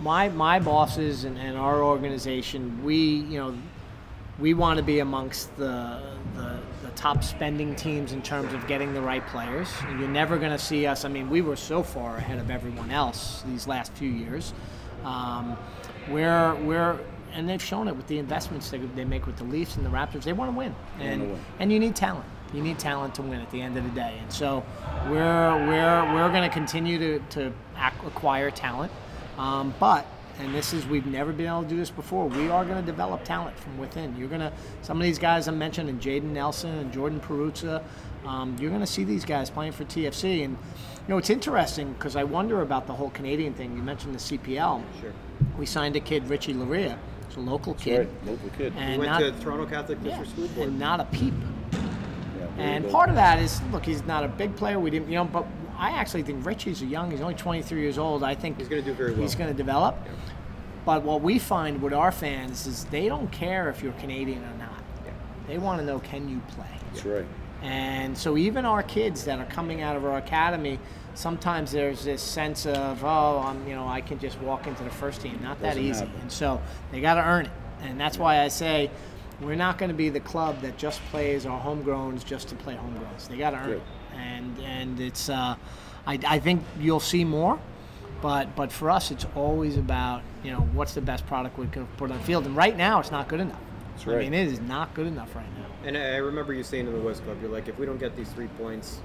my my bosses and, and our organization, we you know, we want to be amongst the, the the top spending teams in terms of getting the right players. You're never going to see us. I mean, we were so far ahead of everyone else these last few years. Um, we're we're and they've shown it with the investments they, they make with the Leafs and the Raptors. They want to win, and win. and you need talent. You need talent to win at the end of the day. And so we're we're we're going to continue to to acquire talent, um, but. And this is we've never been able to do this before. We are going to develop talent from within. You're going to some of these guys I mentioned, and Jayden Nelson and Jordan Perruzza. Um, you're going to see these guys playing for TFC, and you know it's interesting because I wonder about the whole Canadian thing. You mentioned the CPL. Sure. We signed a kid, Richie Laryea. It's a local kid, Right, local kid. And went not, to Toronto Catholic yeah, District School Board. and not a peep. Yeah, And part of that is, look, he's not a big player. We didn't, you know, but I actually think Richie's a young. He's only 23 years old. I think He's gonna do very well. He's going to develop. But what we find with our fans is they don't care if you're Canadian or not. Yeah. They want to know can you play. That's right. And so even our kids that are coming out of our academy, sometimes there's this sense of, oh, I'm, you know, I can just walk into the first team. Not that Doesn't easy. happen. And so they got to earn it. And that's why I say we're not going to be the club that just plays our homegrowns just to play homegrowns. They got to earn Good. it. And and it's, uh, I, I think you'll see more. But but for us, it's always about you know what's the best product we can put on the field. And right now, it's not good enough. That's I mean, it is not good enough right now. And I remember you saying in the West Club, you're like, if we don't get these three points,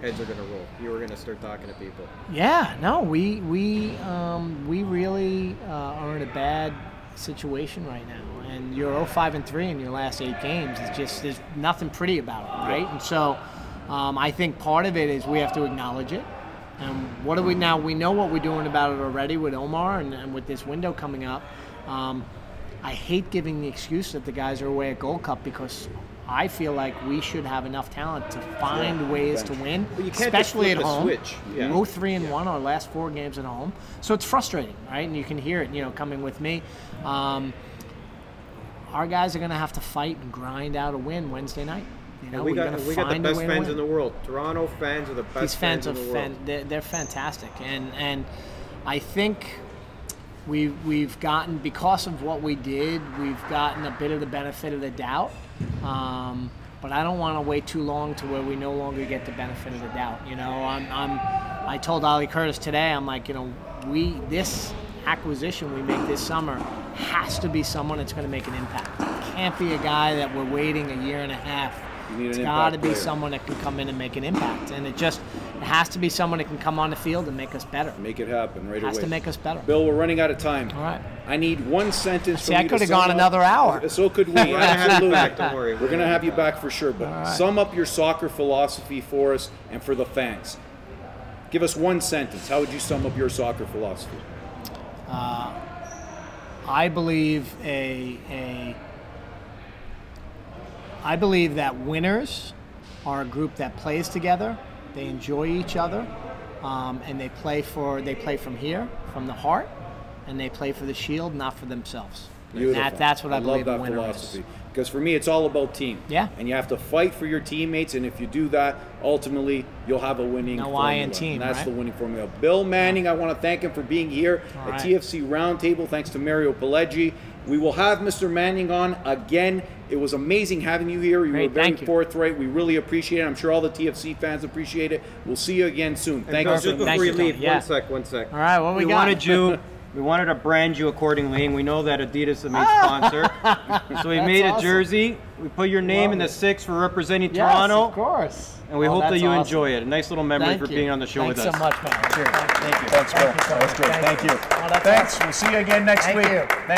heads are going to roll. You were going to start talking to people. Yeah, no, we we um, we really uh, are in a bad situation right now, and you're 0-5 and three in your last eight games. It's just there's nothing pretty about it, right? And so, um, I think part of it is we have to acknowledge it. And what do we now? We know what we're doing about it already with Omar and, and with this window coming up. Um, I hate giving the excuse that the guys are away at Gold Cup because I feel like we should have enough talent to find ways to win, But you can't especially at home. switch. Yeah. Go three and one our last four games at home, so it's frustrating, right? And you can hear it, you know, coming with me. Um, our guys are going to have to fight and grind out a win Wednesday night. You know, And we got we got the best fans in the world. Toronto fans are the best These fans fans are in the world. fan, they're, they're fantastic, and and I think we we've gotten because of what we did, we've gotten a bit of the benefit of the doubt. Um, but I don't want to wait too long to where we no longer get the benefit of the doubt. You know, I'm, I'm I told Ali Curtis today, I'm like, you know, we this acquisition we make this summer has to be someone that's going to make an impact. It can't be a guy that we're waiting a year and a half. You need It's got to be player. someone that can come in and make an impact, and it just it has to be someone that can come on the field and make us better. Make it happen right it Has away. Has to make us better. Bill, we're running out of time. All right. I need one sentence. See, from I you to coulda gone up- another hour. So could we. We're have Absolutely. back, don't worry. We're gonna have you back for sure. But sum up your soccer philosophy for us and for the fans. Give us one sentence. How would you sum up your soccer philosophy? Uh, I believe a a I believe that winners are a group that plays together. They enjoy each other, um, and they play for they play from here, from the heart, and they play for the shield, not for themselves. That, that's what I, believe love that philosophy. is. Because for me, it's all about team. Yeah. And you have to fight for your teammates, and if you do that, ultimately you'll have a winning. No formula. I in team, And that's right? the winning formula. Bill Manning, I want to thank him for being here All at right. TFC Roundtable. Thanks to Mario Pileggi. We will have Mr. Manning on again. It was amazing having you here. You Great, were very thank you. forthright. We really appreciate it. I'm sure all the TFC fans appreciate it. We'll see you again soon. And Thank you just. Thank before you you, leave, Yeah. one sec, one sec. All right, what we we got? wanted you. We wanted to brand you accordingly, and we know that Adidas is the main ah! sponsor. so we made a awesome. jersey. We put your name Love in the six for representing Yes, Toronto, of course. and we Oh, hope that you awesome. enjoy it. A nice little memory Thank for you. being on the show Thanks with us. so much, man. Cheers. Thank you. Thanks, Bill. Thank you so That was much. great. Thank you. Thanks. awesome. We'll see you again next Thank week. you. Thank